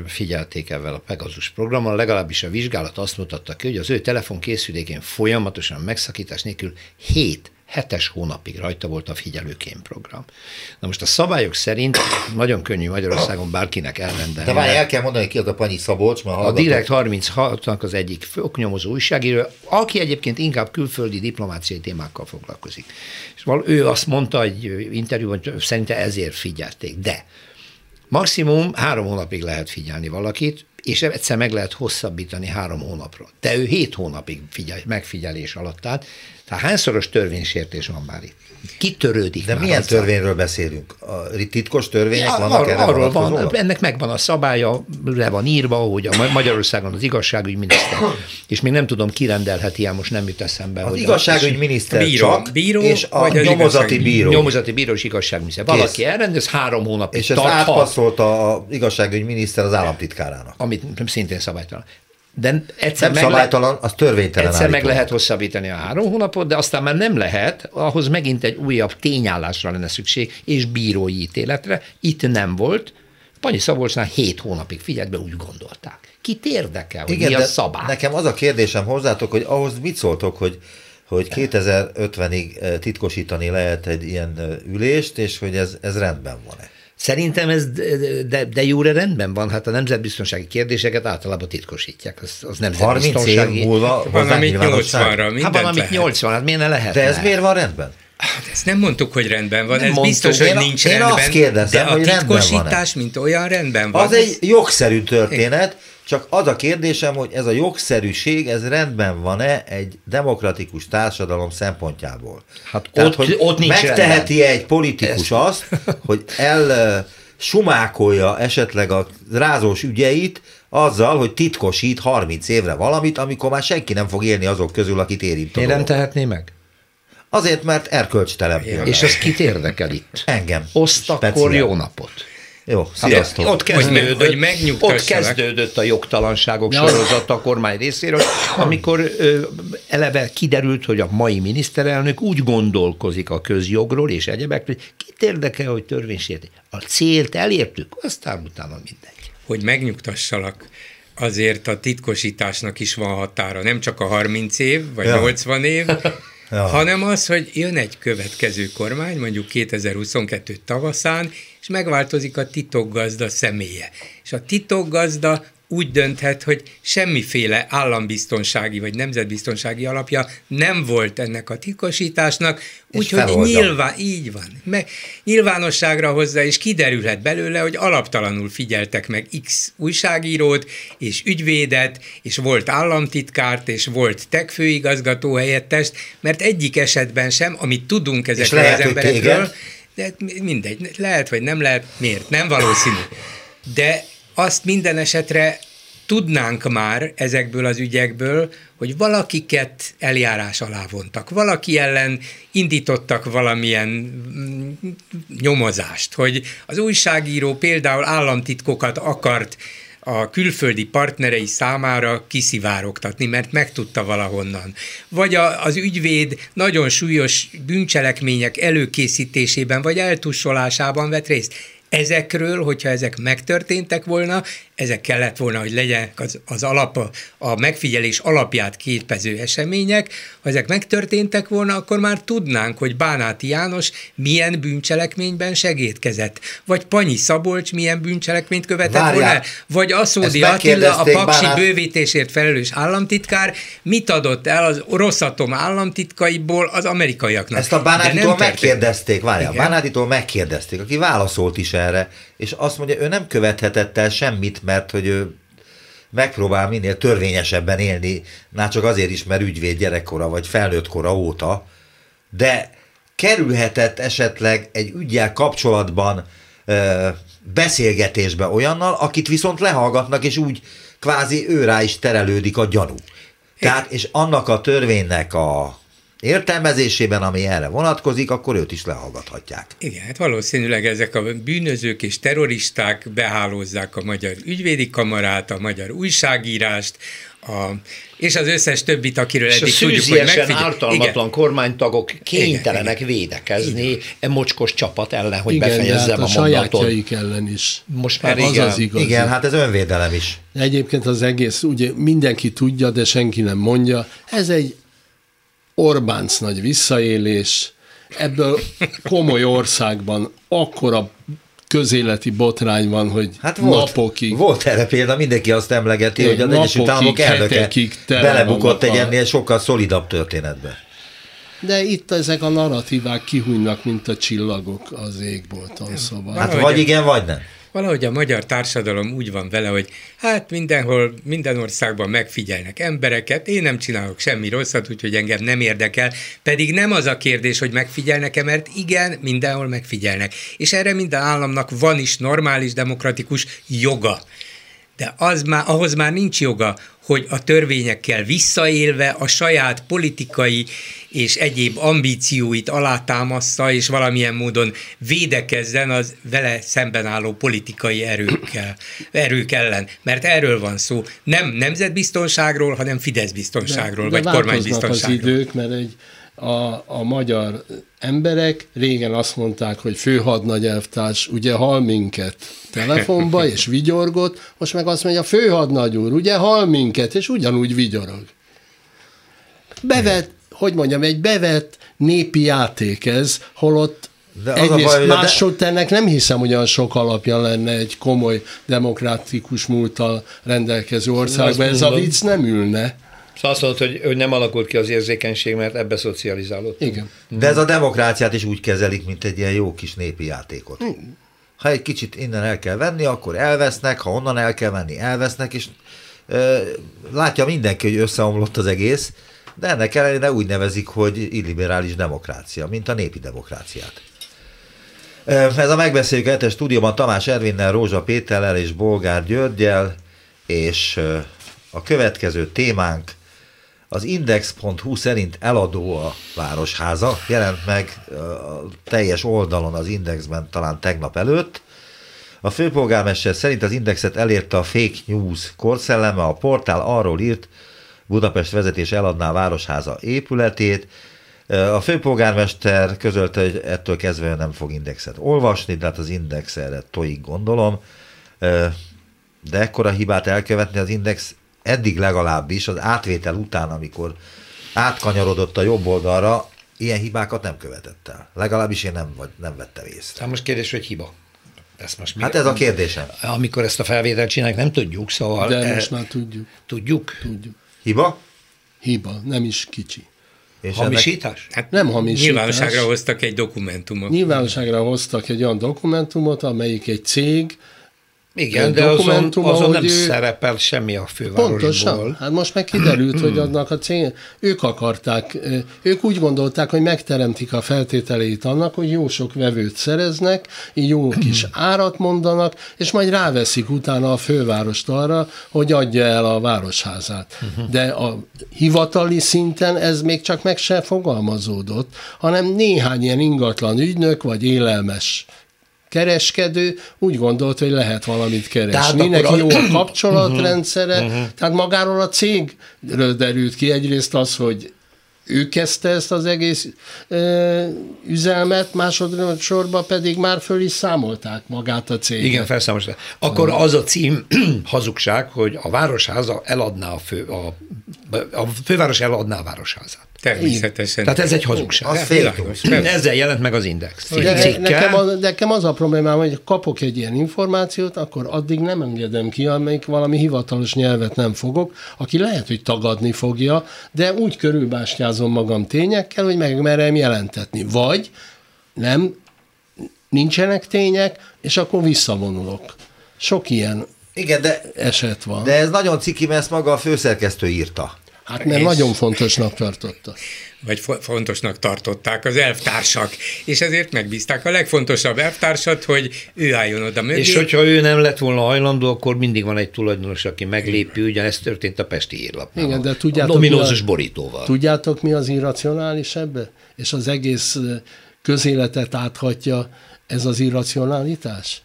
figyelték ezzel a Pegasus programmal, legalábbis a vizsgálat azt mutatta ki, hogy az ő telefonkészülékén folyamatosan megszakítás nélkül 7 hetes hónapig rajta volt a figyelőkém program. Na most a szabályok szerint nagyon könnyű Magyarországon bárkinek elrendelni. De várj, el kell mondani, ki az a Panyi Szabolcs, mert A Direkt 36-nak az egyik oknyomozó újságíró, aki egyébként inkább külföldi diplomáciai témákkal foglalkozik. És ő azt mondta egy interjúban, hogy szerinte ezért figyelték. De maximum három hónapig lehet figyelni valakit, és egyszer meg lehet hosszabbítani három hónapra. De ő hét hónapig figyel, megfigyelés alatt állt, tehát hányszoros törvénysértés van már itt? Kitörődik De milyen azzal. törvényről beszélünk? A titkos törvények ja, vannak arról, arról van, ennek megvan a szabálya, le van írva, hogy a Magyarországon az igazságügyminiszter, és még nem tudom, kirendelheti el, most nem jut eszembe. Az hogy igazságügyminiszter bíró, csak, bíró, és a nyomozati bíró. Nyomozati bíró és igazságügyminiszter. Valaki elrendez, három hónapig És ezt átpasszolta az igazságügyminiszter az államtitkárának. Amit szintén szabálytalan. De egyszer nem szabálytalan, az törvénytelen Egyszer állítólag. meg lehet hosszabbítani a három hónapot, de aztán már nem lehet, ahhoz megint egy újabb tényállásra lenne szükség, és bírói ítéletre. Itt nem volt. Panyi Szabolcsnál hét hónapig figyelt be, úgy gondolták. Kit érdekel, hogy Igen, mi a szabály? Nekem az a kérdésem hozzátok, hogy ahhoz mit szóltok, hogy hogy 2050-ig eh, titkosítani lehet egy ilyen eh, ülést, és hogy ez, ez rendben van-e? Szerintem ez de, de jóra rendben van, hát a nemzetbiztonsági kérdéseket általában titkosítják. Az, az nemzetbiztonsági... 30 év múlva van, amit 80-ra, Hát van, amit 80, hát miért ne lehet? De ez miért van rendben? Hát ezt nem mondtuk, hogy rendben van, nem ez mondtuk. biztos, hogy nincs én rendben. Azt kérdezem, de hogy a titkosítás, mint olyan rendben van. Az egy jogszerű történet, csak az a kérdésem, hogy ez a jogszerűség, ez rendben van-e egy demokratikus társadalom szempontjából? Hát Tehát, ott, hogy ott nincs megteheti -e egy politikus ezt. azt, hogy el sumákolja esetleg a rázós ügyeit azzal, hogy titkosít 30 évre valamit, amikor már senki nem fog élni azok közül, akit érint. Miért nem tehetné meg? Azért, mert erkölcstelen. És az kit érdekel itt? Engem. Oszt akkor jó napot. Jó, sziasztok. Hát ott kezdődött, hogy ott kezdődött a jogtalanságok ja. sorozata a kormány részéről, amikor ö, eleve kiderült, hogy a mai miniszterelnök úgy gondolkozik a közjogról és egyebekről, hogy kit érdekel, hogy törvénysérti. A célt elértük, aztán utána mindegy. Hogy megnyugtassalak, azért a titkosításnak is van határa, nem csak a 30 év, vagy ja. 80 év, hanem az, hogy jön egy következő kormány, mondjuk 2022 tavaszán, és megváltozik a titokgazda személye. És a titokgazda úgy dönthet, hogy semmiféle állambiztonsági vagy nemzetbiztonsági alapja nem volt ennek a titkosításnak, úgyhogy nyilván, így van, meg nyilvánosságra hozza, és kiderülhet belőle, hogy alaptalanul figyeltek meg X újságírót, és ügyvédet, és volt államtitkárt, és volt tech főigazgató helyettest, mert egyik esetben sem, amit tudunk ezekről az emberekről, de mindegy, lehet vagy nem lehet, miért? Nem valószínű. De azt minden esetre tudnánk már ezekből az ügyekből, hogy valakiket eljárás alá vontak, valaki ellen indítottak valamilyen mm, nyomozást, hogy az újságíró például államtitkokat akart a külföldi partnerei számára kiszivárogtatni, mert megtudta valahonnan. Vagy a, az ügyvéd nagyon súlyos bűncselekmények előkészítésében vagy eltussolásában vett részt. Ezekről, hogyha ezek megtörténtek volna, ezek kellett volna, hogy legyenek az, az alap, a megfigyelés alapját képező események. Ha ezek megtörténtek volna, akkor már tudnánk, hogy Bánáti János milyen bűncselekményben segítkezett, vagy Panyi Szabolcs milyen bűncselekményt követett Várjál. volna, vagy Aszódi Attila, a Paksi Bánát... bővítésért felelős államtitkár, mit adott el az Rosszatom államtitkaiból az amerikaiaknak. Ezt a Bánátitól megkérdezték, várjál, Bánátitól megkérdezték, aki válaszolt is erre, és azt mondja, ő nem követhetett el semmit, mert hogy ő megpróbál minél törvényesebben élni, már csak azért is, mert ügyvéd gyerekkora vagy felnőtt kora óta, de kerülhetett esetleg egy ügyel kapcsolatban ö, beszélgetésbe olyannal, akit viszont lehallgatnak, és úgy kvázi őrá is terelődik a gyanú. Tehát, és annak a törvénynek a értelmezésében, ami erre vonatkozik, akkor őt is lehallgathatják. Igen, hát valószínűleg ezek a bűnözők és terroristák behálózzák a magyar ügyvédi kamarát, a magyar újságírást, a, és az összes többit, akiről és eddig tudjuk, hogy megfigyel... ártalmatlan Igen. kormánytagok kénytelenek Igen. védekezni e mocskos csapat ellen, hogy igen, befejezzem hát a, a mondatot. ellen is. Most már az az igaz. Igen, hát ez önvédelem is. Egyébként az egész, ugye mindenki tudja, de senki nem mondja, ez egy Orbánc nagy visszaélés, ebből komoly országban akkora közéleti botrány van, hogy hát volt, napokig... Volt erre példa, mindenki azt emlegeti, hogy az Egyesült Államok elnöke belebukott egy ennél sokkal szolidabb történetbe. De itt ezek a narratívák kihújnak, mint a csillagok az égbolton, szóval. Hát vagy igen, vagy nem valahogy a magyar társadalom úgy van vele, hogy hát mindenhol, minden országban megfigyelnek embereket, én nem csinálok semmi rosszat, úgyhogy engem nem érdekel, pedig nem az a kérdés, hogy megfigyelnek-e, mert igen, mindenhol megfigyelnek. És erre minden államnak van is normális, demokratikus joga. De az már, ahhoz már nincs joga, hogy a törvényekkel visszaélve a saját politikai és egyéb ambícióit alátámaszta, és valamilyen módon védekezzen az vele szemben álló politikai erőkkel, erők ellen. Mert erről van szó. Nem nemzetbiztonságról, hanem Fidesz biztonságról, de, de vagy kormánybiztonságról. az idők, mert egy a, a magyar emberek régen azt mondták, hogy főhadnagy elvtárs ugye hal minket telefonba, és vigyorgott, most meg azt mondja, főhadnagy úr, ugye hal minket, és ugyanúgy vigyorog. Bevet, hogy mondjam, egy bevett népi játék ez, holott de Egyrészt baj, másodternek de... nem hiszem, hogy olyan sok alapja lenne egy komoly demokratikus múlttal rendelkező országban. Ez a vicc nem ülne. Szóval azt mondod, hogy, hogy nem alakult ki az érzékenység, mert ebbe szocializálódott. Igen. De ez a demokráciát is úgy kezelik, mint egy ilyen jó kis népi játékot. Ha egy kicsit innen el kell venni, akkor elvesznek, ha onnan el kell venni, elvesznek, és ö, látja mindenki, hogy összeomlott az egész, de ennek ellenére úgy nevezik, hogy illiberális demokrácia, mint a népi demokráciát. Ez a megbeszéljük a stúdióban Tamás Ervinnel, Rózsa Péterrel és Bolgár Györgyel, és a következő témánk az Index.hu szerint eladó a Városháza, jelent meg a teljes oldalon az Indexben talán tegnap előtt. A főpolgármester szerint az Indexet elérte a fake news korszelleme, a portál arról írt, Budapest vezetés eladná a Városháza épületét, a főpolgármester közölte, hogy ettől kezdve nem fog indexet olvasni, de hát az index erre tojik gondolom. De ekkora hibát elkövetni az index eddig legalábbis az átvétel után, amikor átkanyarodott a jobb oldalra, ilyen hibákat nem követett el. Legalábbis én nem, vagy, nem vettem észre. Hát most kérdés, hogy hiba. Ezt most mi, hát ez a kérdésem. Amikor ezt a felvételt csináljuk, nem tudjuk, szóval... De e, most már tudjuk. Tudjuk? Tudjuk. Hiba? Hiba, nem is kicsi. És hamisítás? Ennek... Hát nem hamisítás. Nyilvánosságra hoztak egy dokumentumot. Nyilvánosságra hoztak egy olyan dokumentumot, amelyik egy cég igen, de azon, azon nem ő... szerepel semmi a fővárosból. Pontosan. Hát most meg kiderült, hogy annak a cél, ők akarták, ők úgy gondolták, hogy megteremtik a feltételeit annak, hogy jó sok vevőt szereznek, így jó kis árat mondanak, és majd ráveszik utána a fővárost arra, hogy adja el a városházát. De a hivatali szinten ez még csak meg se fogalmazódott, hanem néhány ilyen ingatlan ügynök, vagy élelmes kereskedő úgy gondolt, hogy lehet valamit keresni. Neki jó a kapcsolatrendszere, uh-huh. tehát magáról a cégről derült ki egyrészt az, hogy ő kezdte ezt az egész ö, üzelmet, másodszorban pedig már föl is számolták magát a céget. Igen, felszámolták. Akkor az a cím hazugság, hogy a városháza eladná a fő, a, a főváros eladná a városházát. Természetesen. Tehát ez egy hazugság. Az világos, Ezzel jelent meg az Index. De nekem, az, nekem az a problémám, hogy kapok egy ilyen információt, akkor addig nem engedem ki, amelyik valami hivatalos nyelvet nem fogok, aki lehet, hogy tagadni fogja, de úgy körülbástyázom magam tényekkel, hogy megmerem jelentetni. Vagy nem, nincsenek tények, és akkor visszavonulok. Sok ilyen Igen, de, eset van. De ez nagyon ciki, mert ezt maga a főszerkesztő írta. Hát mert és... nagyon fontosnak tartotta. Vagy fo- fontosnak tartották az elvtársak, és ezért megbízták a legfontosabb elvtársat, hogy ő álljon oda mögé. És hogyha ő nem lett volna hajlandó, akkor mindig van egy tulajdonos, aki meglépi, ugyanezt történt a Pesti írlapnál. Igen, de tudjátok, a dominózus borítóval. Tudjátok, mi az irracionális ebbe? És az egész közéletet áthatja ez az irracionalitás?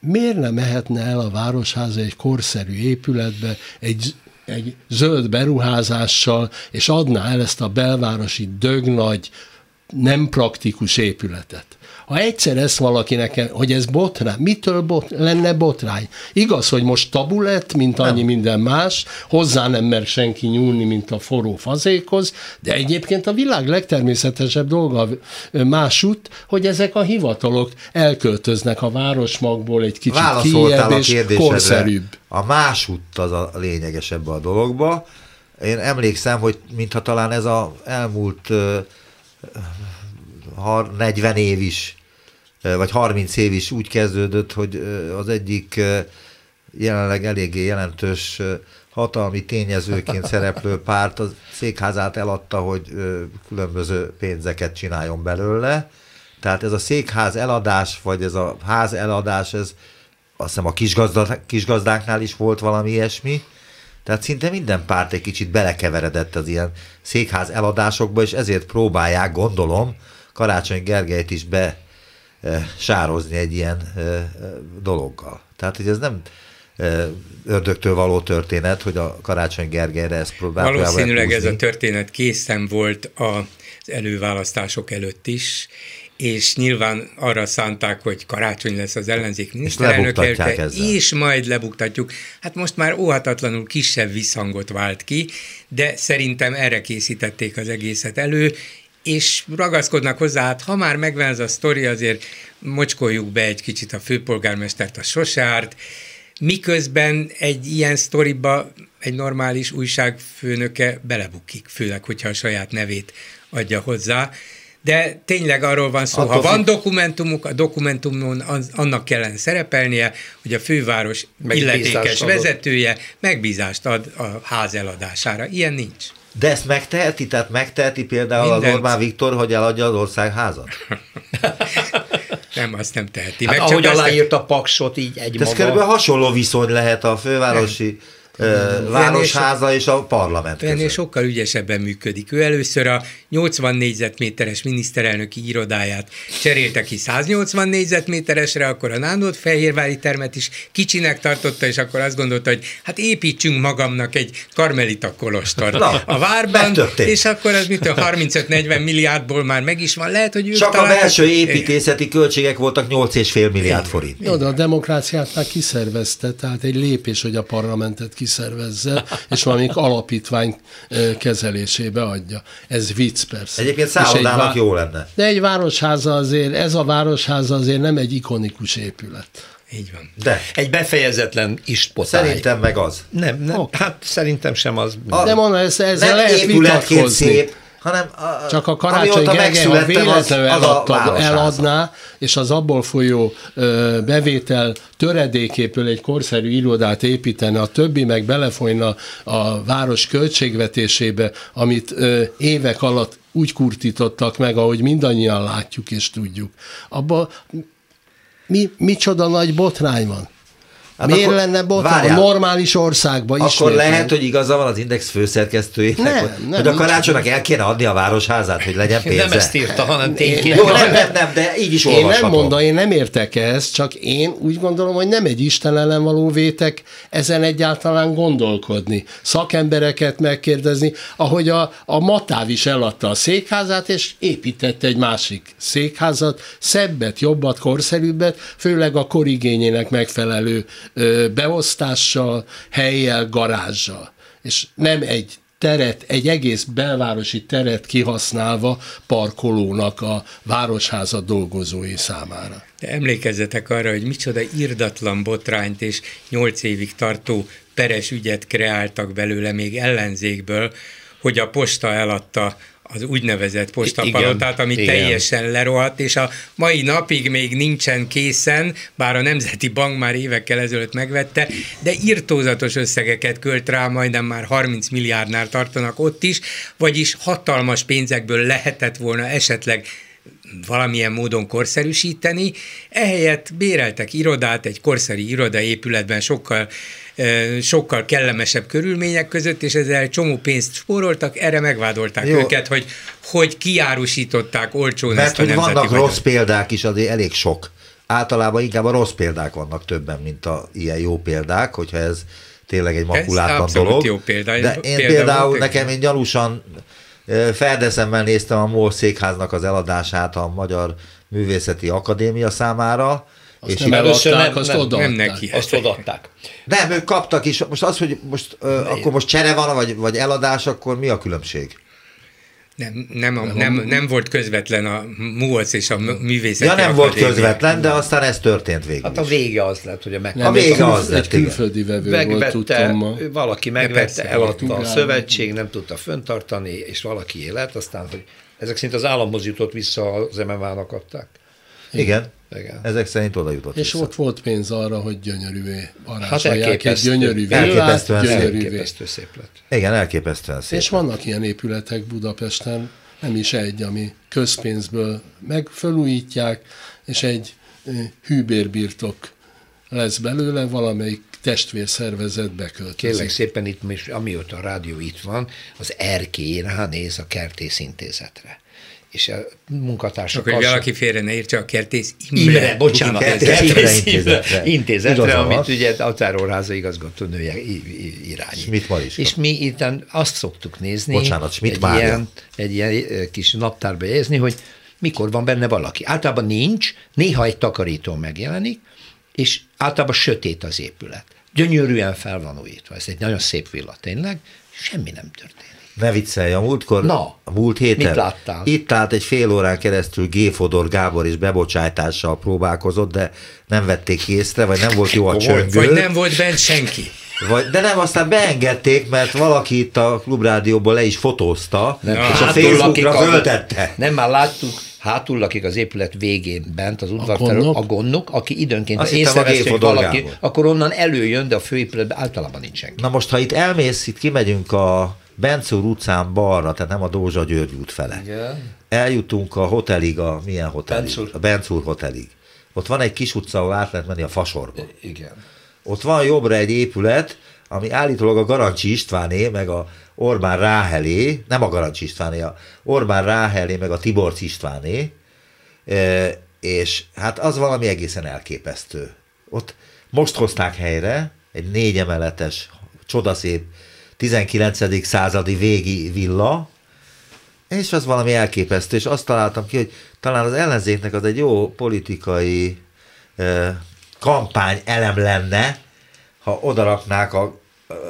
Miért nem mehetne el a Városháza egy korszerű épületbe, egy egy zöld beruházással, és adná el ezt a belvárosi dögnagy, nem praktikus épületet. Ha egyszer ezt valakinek, hogy ez botrány, mitől bot, lenne botrány? Igaz, hogy most tabu lett, mint annyi nem. minden más, hozzá nem mer senki nyúlni, mint a forró fazékhoz, de egyébként a világ legtermészetesebb dolga másút, hogy ezek a hivatalok elköltöznek a városmagból egy kicsit kijebb és korszerűbb. A másút az a lényegesebb a dologba. Én emlékszem, hogy mintha talán ez a elmúlt 40 év is, vagy 30 év is úgy kezdődött, hogy az egyik jelenleg eléggé jelentős hatalmi tényezőként szereplő párt a székházát eladta, hogy különböző pénzeket csináljon belőle. Tehát ez a székház eladás, vagy ez a ház eladás, ez azt hiszem a kisgazda, kisgazdáknál is volt valami ilyesmi, tehát szinte minden párt egy kicsit belekeveredett az ilyen székház eladásokba, és ezért próbálják, gondolom, Karácsony Gergelyt is be sározni egy ilyen dologgal. Tehát, hogy ez nem ördögtől való történet, hogy a Karácsony Gergelyre ezt próbálják. Valószínűleg ez a történet készen volt az előválasztások előtt is, és nyilván arra szánták, hogy karácsony lesz az ellenzék miniszterelnök és majd lebuktatjuk. Hát most már óhatatlanul kisebb visszhangot vált ki, de szerintem erre készítették az egészet elő, és ragaszkodnak hozzá, hát ha már megvan ez a sztori, azért mocskoljuk be egy kicsit a főpolgármestert, a Sosárt, miközben egy ilyen sztoriba egy normális újságfőnöke belebukik, főleg, hogyha a saját nevét adja hozzá de tényleg arról van szó, Attól ha van dokumentumuk, a dokumentumon az, annak kellene szerepelnie, hogy a főváros illetékes adott. vezetője megbízást ad a ház eladására. Ilyen nincs. De ezt megteheti? Tehát megteheti például Mindent. az Orbán Viktor, hogy eladja az országházat? nem, azt nem teheti. Hát Meg ahogy aláírt a paksot, így egy Ez körülbelül hasonló viszony lehet a fővárosi... Nem városháza és a parlament Ennél sokkal ügyesebben működik. Ő először a 80 négyzetméteres miniszterelnöki irodáját cserélte ki 180 négyzetméteresre, akkor a Nándor Fehérvári termet is kicsinek tartotta, és akkor azt gondolta, hogy hát építsünk magamnak egy karmelita kolostort Na, a várban, megtörtént. és akkor az mit 35-40 milliárdból már meg is van. Lehet, hogy Csak talán... a belső építészeti költségek voltak 8,5 milliárd forint. Jó, de a demokráciát már kiszervezte, tehát egy lépés, hogy a parlamentet kiszervezze, és valamik alapítvány kezelésébe adja. Ez vicc persze. Egyébként szállodának vá- jó lenne. De egy városháza azért, ez a városháza azért nem egy ikonikus épület. Így van. De. Egy befejezetlen ispottály. Szerintem meg az. Nem, nem okay. hát szerintem sem az. A, de mondom, ez, ezzel nem lehet vitatkozni. szép, hanem a, Csak a Karácsony Gergely, ha véletlenül az, az eladná, és az abból folyó ö, bevétel töredéképől egy korszerű irodát építene, a többi meg belefolyna a város költségvetésébe, amit ö, évek alatt úgy kurtítottak meg, ahogy mindannyian látjuk és tudjuk. Abba mi, micsoda nagy botrány van. Hát Miért akkor, lenne botrány? A normális országban is. Akkor lehet, hogy igaza van az Index főszerkesztőjének, nem, hogy, nem, hogy a karácsonynak el kéne adni a városházát, hogy legyen pénze. Nem ezt írta, hanem tényleg. Jó, nem, nem, nem, de így is Én nem mondom, én nem értek ezt, csak én úgy gondolom, hogy nem egy Isten ellen való vétek ezen egyáltalán gondolkodni. Szakembereket megkérdezni, ahogy a, a Matáv is eladta a székházát, és építette egy másik székházat, szebbet, jobbat, korszerűbbet, főleg a korigényének megfelelő beosztással, helyjel, garázsal. És nem egy teret, egy egész belvárosi teret kihasználva parkolónak a városháza dolgozói számára. De emlékezzetek arra, hogy micsoda irdatlan botrányt és nyolc évig tartó peres ügyet kreáltak belőle még ellenzékből, hogy a posta eladta az úgynevezett postapalotát, ami igen. teljesen lerohadt, és a mai napig még nincsen készen, bár a Nemzeti Bank már évekkel ezelőtt megvette, de irtózatos összegeket költ rá, majdnem már 30 milliárdnál tartanak ott is, vagyis hatalmas pénzekből lehetett volna esetleg valamilyen módon korszerűsíteni, ehelyett béreltek irodát egy korszerű irodaépületben sokkal sokkal kellemesebb körülmények között, és ezzel csomó pénzt spóroltak, erre megvádolták Jó. őket, hogy, hogy kiárusították olcsón Mert ezt a hogy vannak vagyok. rossz példák is, azért elég sok. Általában inkább a rossz példák vannak többen, mint a ilyen jó példák, hogyha ez tényleg egy makulátlan dolog. jó példa. De én példa például nekem én gyanúsan Ferdeszemmel néztem a MOL székháznak az eladását a Magyar Művészeti Akadémia számára, azt és nem először nem, azt nem, nem neki. Azt odaadták. Nem, ők kaptak is. Most az, hogy most, uh, akkor most csere van, vagy, vagy eladás, akkor mi a különbség? Nem, nem, a, nem, nem volt közvetlen a MUOC és a művészeti Ja, nem volt közvetlen, de aztán ez történt végül Hát a vége az lett, hogy a meg... Nem, a vége az lett, Egy külföldi vevő megvette, volt, tudtam Valaki megvette, eladta a szövetség, nem tudta föntartani, és valaki élet, aztán, hogy ezek szerint az államhoz jutott vissza, az MMA-nak adták. Igen. Igen. Ezek szerint oda jutott És vissza. ott volt pénz arra, hogy gyönyörűvé varázsolják hát egy gyönyörű villát, elképesztően Elképesztő szép lett. Igen, elképesztően szép És vannak ilyen épületek Budapesten, nem is egy, ami közpénzből meg fölújítják, és egy hűbérbirtok lesz belőle, valamelyik testvérszervezet beköltözik. Kérlek szépen itt, most, amióta a rádió itt van, az erkély ránéz a kertészintézetre és a munkatársak... Akkor valaki félre ne értse a kertész Imre. Imre, bocsánat, kertész, kertész intézetre, intézetre amit ugye a Határórháza igazgatónője irányít. Schmidt is. És mi itt azt szoktuk nézni, bocsánat, Schmidt egy, ilyen, egy ilyen kis naptárba jegyezni, hogy mikor van benne valaki. Általában nincs, néha egy takarító megjelenik, és általában sötét az épület. Gyönyörűen fel van újítva. Ez egy nagyon szép villa tényleg, semmi nem történt. Ne viccelj, a múltkor, Na, a múlt héten mit láttál? itt állt egy fél órán keresztül G. Fodor Gábor is bebocsájtással próbálkozott, de nem vették észre, vagy nem volt jó a csöngő. Vagy nem volt bent senki. Vagy, de nem, aztán beengedték, mert valaki itt a klubrádióból le is fotózta, nem, és a Facebookra föltette. Nem, már láttuk, hátul lakik az épület végén bent, az udvarterül, a gondnok, aki időnként Azt észreveszi, hogy valaki, akkor onnan előjön, de a főépületben általában nincs senki. Na most, ha itt elmész, itt kimegyünk a Bencúr utcán balra, tehát nem a Dózsa György út fele. Igen. Eljutunk a hotelig, a milyen hotelig? Bencúr. A Bencúr hotelig. Ott van egy kis utca, ahol át lehet menni a Fasorba. Igen. Ott van jobbra egy épület, ami állítólag a Garancsi Istváné, meg a Orbán Ráhelé, nem a Garancsi Istváné, a Orbán Ráhelé, meg a Tiborc Istváné, e, és hát az valami egészen elképesztő. Ott most hozták helyre egy négy emeletes, csodaszép 19. századi végi villa, és az valami elképesztő, és azt találtam ki, hogy talán az ellenzéknek az egy jó politikai eh, kampány elem lenne, ha odaraknák a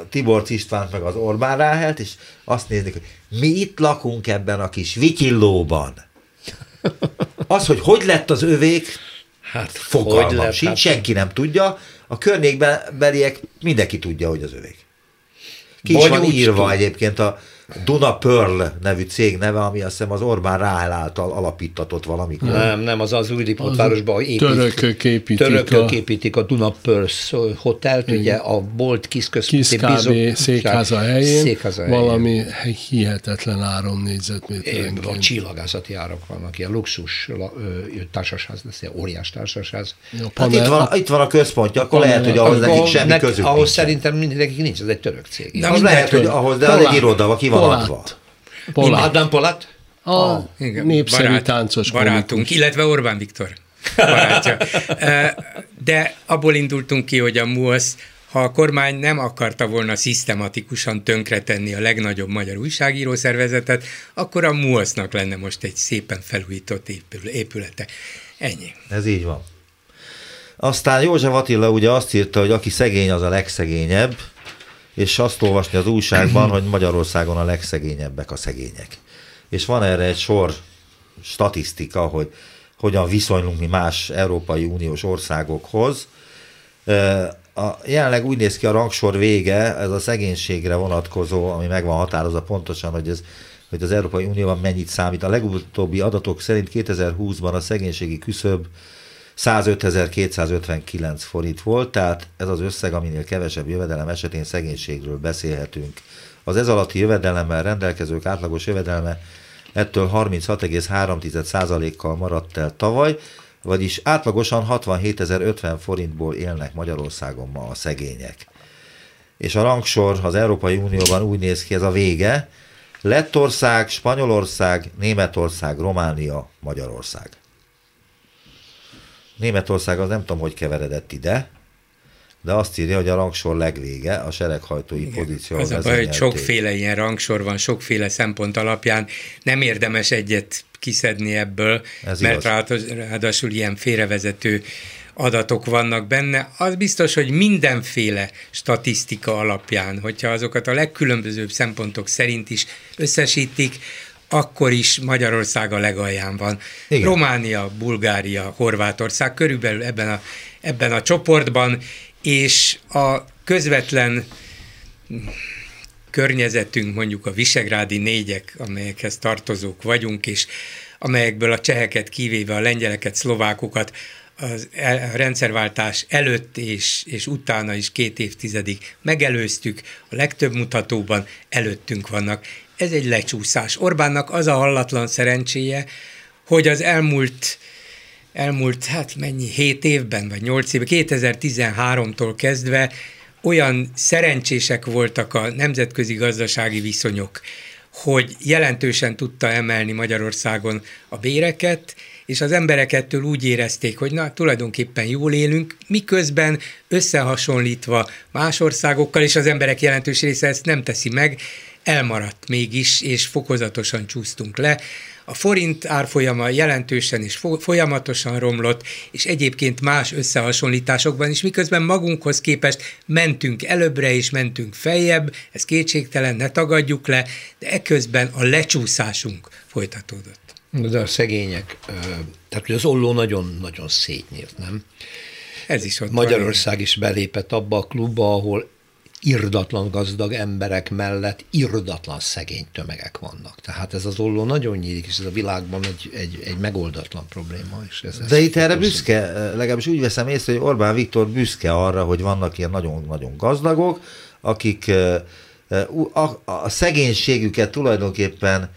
Tibor Istvánt meg az Orbán Ráhelt, és azt néznék, hogy mi itt lakunk ebben a kis vikillóban. Az, hogy hogy lett az övék, hát fogalmam sincs, hát... senki nem tudja. A környékben beliek mindenki tudja, hogy az övék. Ki is van írva egyébként a Duna Pearl nevű cég neve, ami azt hiszem az Orbán Ráhel által alapítatott valamikor. Nem, nem, az az új városban építik. Törökök építik. Törökök a... építik a Duna Pearl hotelt, Igen. ugye a Bolt Kis központi bizony, székháza helyén, székháza helyén, valami hihetetlen áron négyzetméterenként. A csillagászati árak vannak, ilyen luxus társasház lesz, ilyen óriás társasház. Ja, panel, hát itt, van, itt van a központja, akkor panel, lehet, hogy ahhoz nekik semmi közük Ahhoz szerintem mindenki nincs, ez egy török cég. Na, az lehet, hogy ahhoz, de az egy iroda, ki van Polát. Polát. Adam Polát? A ah, igen, népszerű barát, táncos Barátunk, komikus. illetve Orbán Viktor barátja. De abból indultunk ki, hogy a MUOSZ ha a kormány nem akarta volna szisztematikusan tönkretenni a legnagyobb magyar újságíró szervezetet, akkor a MUOSZ-nak lenne most egy szépen felújított épülete. Ennyi. Ez így van. Aztán József Attila ugye azt írta, hogy aki szegény, az a legszegényebb, és azt olvasni az újságban, hogy Magyarországon a legszegényebbek a szegények. És van erre egy sor statisztika, hogy hogyan viszonyulunk mi más Európai Uniós országokhoz. A, jelenleg úgy néz ki a rangsor vége, ez a szegénységre vonatkozó, ami meg van határozva pontosan, hogy ez hogy az Európai Unióban mennyit számít. A legutóbbi adatok szerint 2020-ban a szegénységi küszöb 105.259 forint volt, tehát ez az összeg, aminél kevesebb jövedelem esetén szegénységről beszélhetünk. Az ez alatti jövedelemmel rendelkezők átlagos jövedelme ettől 36,3%-kal maradt el tavaly, vagyis átlagosan 67.050 forintból élnek Magyarországon ma a szegények. És a rangsor az Európai Unióban úgy néz ki, ez a vége, Lettország, Spanyolország, Németország, Románia, Magyarország. Németország az nem tudom, hogy keveredett ide, de azt írja, hogy a rangsor legvége, a sereghajtói Igen, pozíció. Az a baj, hogy sokféle ilyen rangsor van, sokféle szempont alapján nem érdemes egyet kiszedni ebből, Ez mert igaz. ráadásul ilyen félrevezető adatok vannak benne. Az biztos, hogy mindenféle statisztika alapján, hogyha azokat a legkülönbözőbb szempontok szerint is összesítik, akkor is Magyarország a legalján van. Igen. Románia, Bulgária, Horvátország körülbelül ebben a, ebben a csoportban, és a közvetlen környezetünk, mondjuk a visegrádi négyek, amelyekhez tartozók vagyunk, és amelyekből a cseheket kivéve a lengyeleket, szlovákokat az a rendszerváltás előtt és, és utána is két évtizedig megelőztük, a legtöbb mutatóban előttünk vannak ez egy lecsúszás. Orbánnak az a hallatlan szerencséje, hogy az elmúlt elmúlt, hát mennyi, 7 évben, vagy 8 évben, 2013-tól kezdve olyan szerencsések voltak a nemzetközi gazdasági viszonyok, hogy jelentősen tudta emelni Magyarországon a béreket, és az emberek ettől úgy érezték, hogy na, tulajdonképpen jól élünk, miközben összehasonlítva más országokkal, és az emberek jelentős része ezt nem teszi meg, elmaradt mégis, és fokozatosan csúsztunk le. A forint árfolyama jelentősen és folyamatosan romlott, és egyébként más összehasonlításokban is, miközben magunkhoz képest mentünk előbbre és mentünk feljebb, ez kétségtelen, ne tagadjuk le, de eközben a lecsúszásunk folytatódott. De a szegények, tehát hogy az olló nagyon-nagyon szétnyílt, nem? Ez is ott Magyarország is belépett abba a klubba, ahol irdatlan gazdag emberek mellett irdatlan szegény tömegek vannak. Tehát ez az olló nagyon nyílik, és ez a világban egy, egy, egy megoldatlan probléma. És ez, De itt erre büszke, legalábbis úgy veszem észre, hogy Orbán Viktor büszke arra, hogy vannak ilyen nagyon-nagyon gazdagok, akik a, a szegénységüket tulajdonképpen,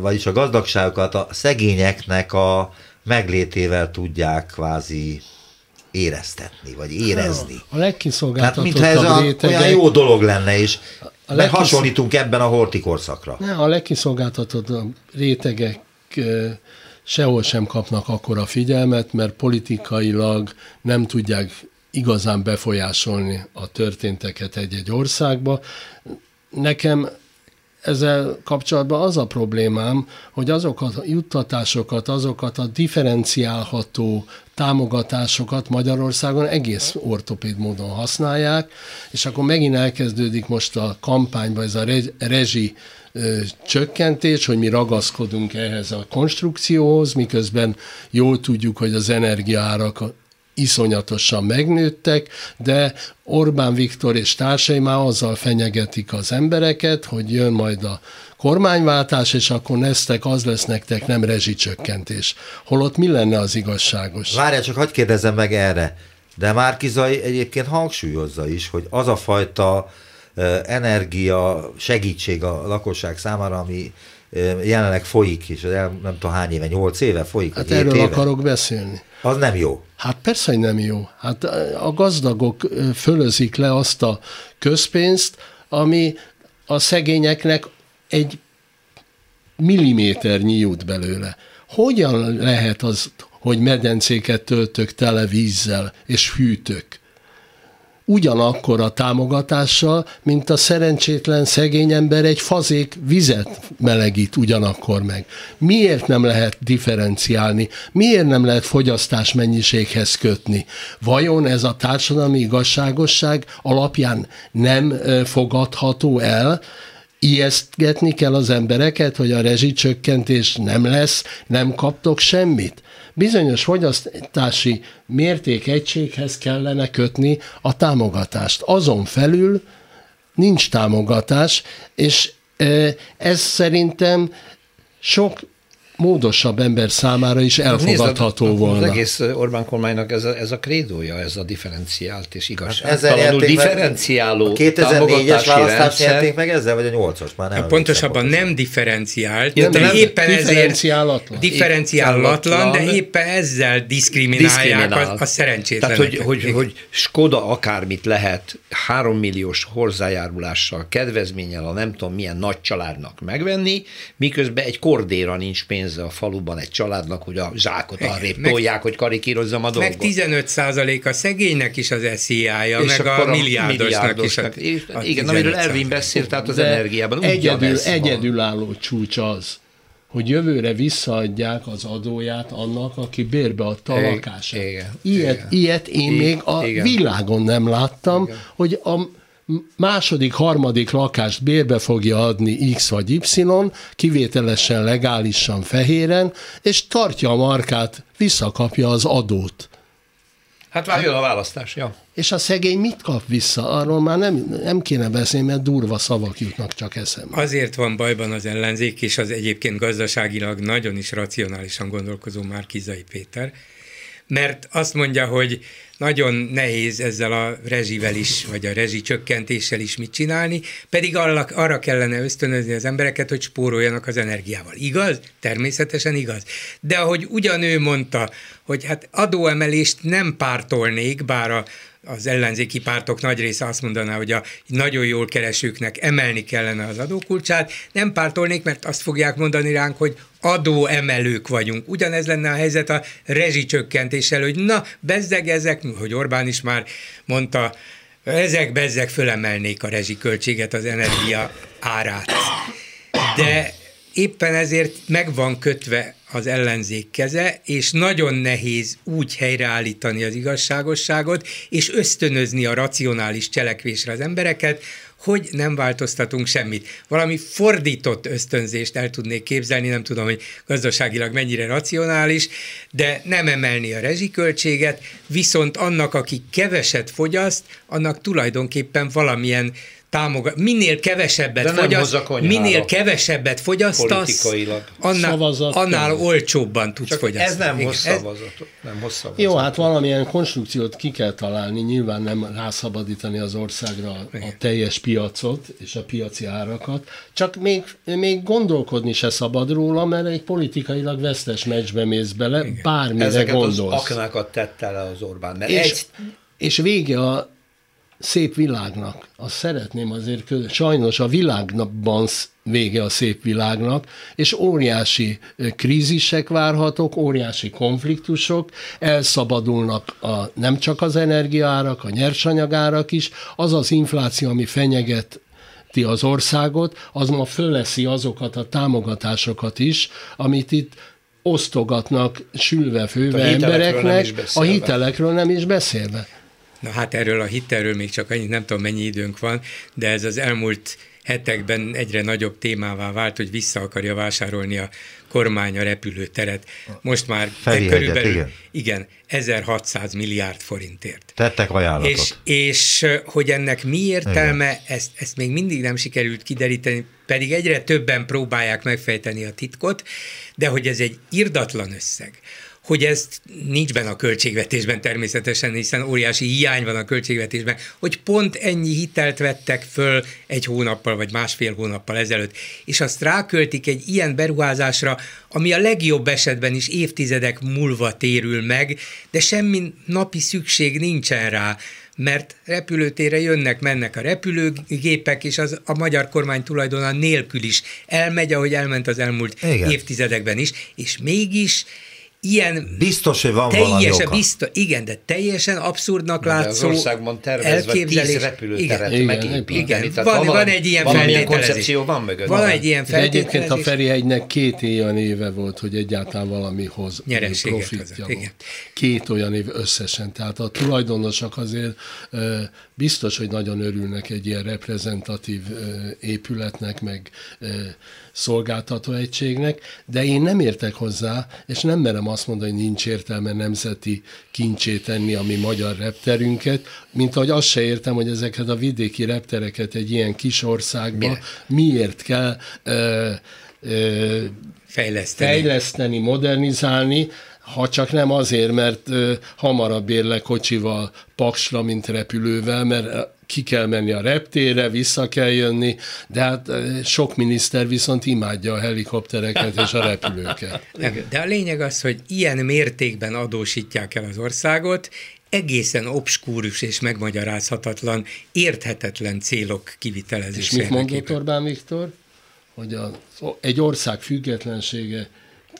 vagyis a gazdagságokat a szegényeknek a meglétével tudják kvázi éreztetni, vagy érezni. A legkiszolgáltatottabb Tehát mintha ez a, rétegek, olyan jó dolog lenne, és a legkisz... hasonlítunk ebben a hortikorszakra. Ne, a legkiszolgáltatottabb rétegek sehol sem kapnak akkora figyelmet, mert politikailag nem tudják igazán befolyásolni a történteket egy-egy országba. Nekem ezzel kapcsolatban az a problémám, hogy azokat a juttatásokat, azokat a differenciálható támogatásokat Magyarországon egész ortopéd módon használják, és akkor megint elkezdődik most a kampányban ez a rezsi csökkentés, hogy mi ragaszkodunk ehhez a konstrukcióhoz, miközben jól tudjuk, hogy az energiaárak iszonyatosan megnőttek, de Orbán Viktor és társai már azzal fenyegetik az embereket, hogy jön majd a kormányváltás, és akkor neztek, az lesz nektek nem rezsicsökkentés. Holott mi lenne az igazságos? Várjál, csak hagyd kérdezzem meg erre. De Márkizai egyébként hangsúlyozza is, hogy az a fajta energia segítség a lakosság számára, ami jelenleg folyik, és nem tudom hány éve, nyolc éve folyik. Hát erről éve. akarok beszélni. Az nem jó. Hát persze, hogy nem jó. Hát a gazdagok fölözik le azt a közpénzt, ami a szegényeknek egy milliméternyi jut belőle. Hogyan lehet az, hogy medencéket töltök tele vízzel és hűtök? Ugyanakkor a támogatással, mint a szerencsétlen szegény ember egy fazék vizet melegít ugyanakkor meg. Miért nem lehet differenciálni? Miért nem lehet fogyasztás mennyiséghez kötni? Vajon ez a társadalmi igazságosság alapján nem fogadható el? ijesztgetni kell az embereket, hogy a rezsicsökkentés nem lesz, nem kaptok semmit? Bizonyos fogyasztási mértékegységhez kellene kötni a támogatást. Azon felül nincs támogatás, és ez szerintem sok módosabb ember számára is elfogadható Nézd, volna. Az egész Orbán kormánynak ez a, ez a krédója, ez a differenciált és igazságtalanul hát differenciáló A 2004-es választás nyerték meg ezzel, vagy a 8-as már nem. Hát pontosabban nem differenciált, ja, de nem, éppen differenciálatlan. ezért differenciálatlan, de éppen ezzel diszkriminálják a, a szerencsétleneket. Tehát, hogy, hogy, hogy Skoda akármit lehet három milliós hozzájárulással, kedvezménnyel a nem tudom milyen nagy családnak megvenni, miközben egy kordéra nincs pénz pénze a faluban egy családnak, hogy a zsákot arrébb tolják, hogy karikírozzam a dolgot. Meg 15 a szegénynek is az SZIA-ja, meg a, a milliárdosnak is. A, a igen, amiről Ervin beszélt, tehát az energiában. Egyedül, egyedülálló csúcs az, hogy jövőre visszaadják az adóját annak, aki bérbeadta a lakását. Igen, ilyet, igen. ilyet én igen, még a igen. világon nem láttam, igen. hogy a második, harmadik lakást bérbe fogja adni X vagy Y, kivételesen legálisan fehéren, és tartja a markát, visszakapja az adót. Hát várjon a választás, ja. És a szegény mit kap vissza? Arról már nem, nem kéne beszélni, mert durva szavak jutnak csak eszembe. Azért van bajban az ellenzék, és az egyébként gazdaságilag nagyon is racionálisan gondolkozó már Kizai Péter, mert azt mondja, hogy nagyon nehéz ezzel a rezsivel is, vagy a rezsi csökkentéssel is mit csinálni, pedig arra, kellene ösztönözni az embereket, hogy spóroljanak az energiával. Igaz? Természetesen igaz. De ahogy ugyanő mondta, hogy hát adóemelést nem pártolnék, bár a az ellenzéki pártok nagy része azt mondaná, hogy a nagyon jól keresőknek emelni kellene az adókulcsát. Nem pártolnék, mert azt fogják mondani ránk, hogy adóemelők vagyunk. Ugyanez lenne a helyzet a rezsicsökkentéssel, hogy na, bezzeg ezek, hogy Orbán is már mondta, ezek bezzeg fölemelnék a rezsiköltséget, az energia árát. De éppen ezért meg van kötve az ellenzék keze, és nagyon nehéz úgy helyreállítani az igazságosságot, és ösztönözni a racionális cselekvésre az embereket, hogy nem változtatunk semmit. Valami fordított ösztönzést el tudnék képzelni, nem tudom, hogy gazdaságilag mennyire racionális, de nem emelni a rezsiköltséget, viszont annak, aki keveset fogyaszt, annak tulajdonképpen valamilyen támogat, minél kevesebbet fogyaszt, minél kevesebbet fogyasztasz, annál, annál olcsóbban tudsz Csak fogyasztani. Ez nem hoz szavazatot. Nem hoz szavazatot. Jó, hát valamilyen konstrukciót ki kell találni, nyilván nem rászabadítani az országra a teljes piacot és a piaci árakat, csak még, még gondolkodni se szabad róla, mert egy politikailag vesztes meccsbe mész bele, Igen. bármire Ezeket gondolsz. az aknákat tette le az Orbán. Mert és, egy... és vége a szép világnak. Azt szeretném azért, sajnos a világban vége a szép világnak, és óriási krízisek várhatók, óriási konfliktusok, elszabadulnak a, nem csak az energiárak, a nyersanyagárak is, az az infláció, ami fenyeget az országot, az ma föleszi azokat a támogatásokat is, amit itt osztogatnak sülve-főve embereknek, a hitelekről nem is beszélve. Na hát erről a hitelről még csak annyit, nem tudom mennyi időnk van, de ez az elmúlt hetekben egyre nagyobb témává vált, hogy vissza akarja vásárolni a kormány a repülőteret. Most már Feli körülbelül igen. igen, 1600 milliárd forintért. Tettek ajánlatot. És, és hogy ennek mi értelme, ezt, ezt még mindig nem sikerült kideríteni, pedig egyre többen próbálják megfejteni a titkot, de hogy ez egy irdatlan összeg hogy ez nincs benne a költségvetésben természetesen, hiszen óriási hiány van a költségvetésben, hogy pont ennyi hitelt vettek föl egy hónappal vagy másfél hónappal ezelőtt, és azt ráköltik egy ilyen beruházásra, ami a legjobb esetben is évtizedek múlva térül meg, de semmi napi szükség nincsen rá, mert repülőtérre jönnek, mennek a repülőgépek, és az a magyar kormány tulajdonán nélkül is elmegy, ahogy elment az elmúlt Igen. évtizedekben is, és mégis ilyen biztos, hogy van teljesen, valami oka. Biztos, igen, de teljesen abszurdnak de látszó az országban tervezve elképzelés. tíz repülőteret igen, megépíteni. Igen, igen. Van, van, egy ilyen koncepció van mögött. Van, van egy ilyen feltételezés. Egyébként a Ferihegynek két olyan éve volt, hogy egyáltalán valamihoz profitja volt. Két olyan év összesen. Tehát a tulajdonosok azért biztos, hogy nagyon örülnek egy ilyen reprezentatív épületnek, meg szolgáltató egységnek, de én nem értek hozzá, és nem merem azt mondani, hogy nincs értelme nemzeti kincsé tenni a mi magyar repterünket, mint ahogy azt se értem, hogy ezeket a vidéki reptereket egy ilyen kis országban miért kell ö, ö, fejleszteni. fejleszteni, modernizálni, ha csak nem azért, mert ö, hamarabb ér le kocsival paksra, mint repülővel, mert ki kell menni a reptére, vissza kell jönni, de hát sok miniszter viszont imádja a helikoptereket és a repülőket. De a lényeg az, hogy ilyen mértékben adósítják el az országot, egészen obskúrus és megmagyarázhatatlan, érthetetlen célok kivitelezése. És mit mondott Orbán Viktor? Hogy a, egy ország függetlensége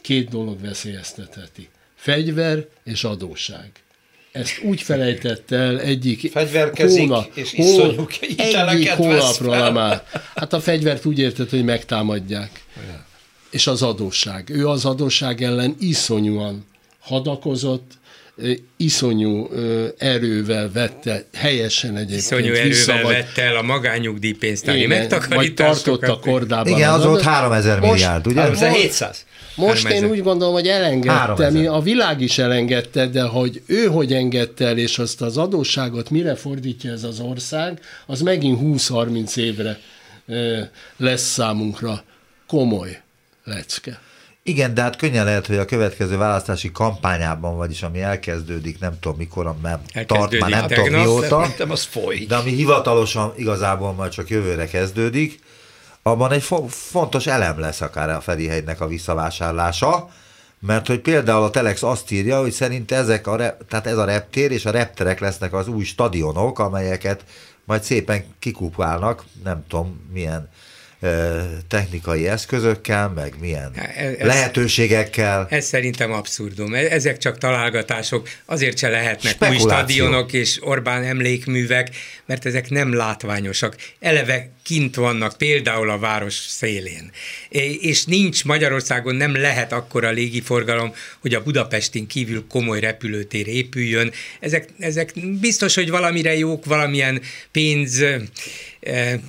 két dolog veszélyeztetheti. Fegyver és adósság ezt úgy felejtett el egyik hónap, és iszonyú egyik hónapra már. Hát a fegyvert úgy értett, hogy megtámadják. Ja. És az adósság. Ő az adósság ellen iszonyúan hadakozott, iszonyú erővel vette, helyesen egyébként Iszonyú erővel vissza, vette el a magányugdíjpénztári megtakarításokat. Vagy tartotta kordában. Igen, az volt 3000 milliárd, ugye? 3700. Most én úgy gondolom, hogy elengedte, a világ is elengedte, de hogy ő hogy engedte el, és azt az adósságot mire fordítja ez az ország, az megint 20-30 évre lesz számunkra komoly lecke. Igen, de hát könnyen lehet, hogy a következő választási kampányában, vagyis ami elkezdődik, nem tudom mikor, mert tart már nem tegnap, tudom mióta. De ami hivatalosan igazából majd csak jövőre kezdődik, abban egy fo- fontos elem lesz akár a Ferihegynek a visszavásárlása, mert hogy például a Telex azt írja, hogy szerint ezek a, tehát ez a reptér és a repterek lesznek az új stadionok, amelyeket majd szépen kikupálnak, nem tudom milyen technikai eszközökkel, meg milyen ez, lehetőségekkel. Ez szerintem abszurdum. E- ezek csak találgatások, azért se lehetnek új stadionok és Orbán emlékművek, mert ezek nem látványosak. Eleve kint vannak, például a város szélén. És nincs Magyarországon, nem lehet akkora légiforgalom, hogy a Budapestin kívül komoly repülőtér épüljön. Ezek, ezek biztos, hogy valamire jók, valamilyen pénz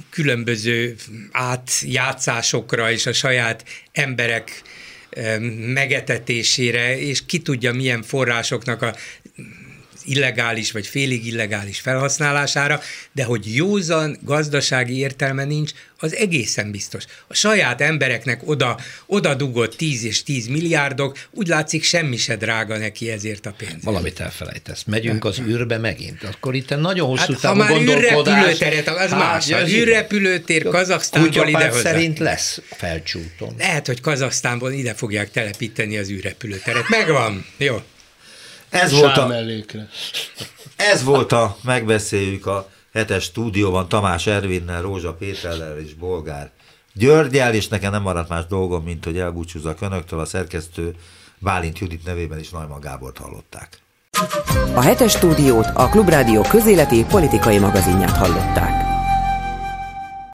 különböző átjátszásokra és a saját emberek megetetésére, és ki tudja milyen forrásoknak a illegális vagy félig illegális felhasználására, de hogy józan gazdasági értelme nincs, az egészen biztos. A saját embereknek oda, oda dugott 10 és 10 milliárdok, úgy látszik semmi se drága neki ezért a pénz. Valamit elfelejtesz. Megyünk az űrbe megint. Akkor itt nagyon hosszú hát, távú ha már űrrepülőteret, az hát, más. Az űrrepülőtér Kazaksztánból ide szerint lesz felcsúton. Lehet, hogy Kazaksztánból ide fogják telepíteni az űrrepülőteret. Megvan. Jó. Ez volt, a, ez volt a, megbeszéljük a hetes stúdióban Tamás Ervinnel, Rózsa Péterrel és Bolgár Györgyel, és nekem nem maradt más dolgom, mint hogy elbúcsúzzak önöktől, a szerkesztő Bálint Judit nevében is Najman Gábort hallották. A hetes stúdiót a Klubrádió közéleti politikai magazinját hallották.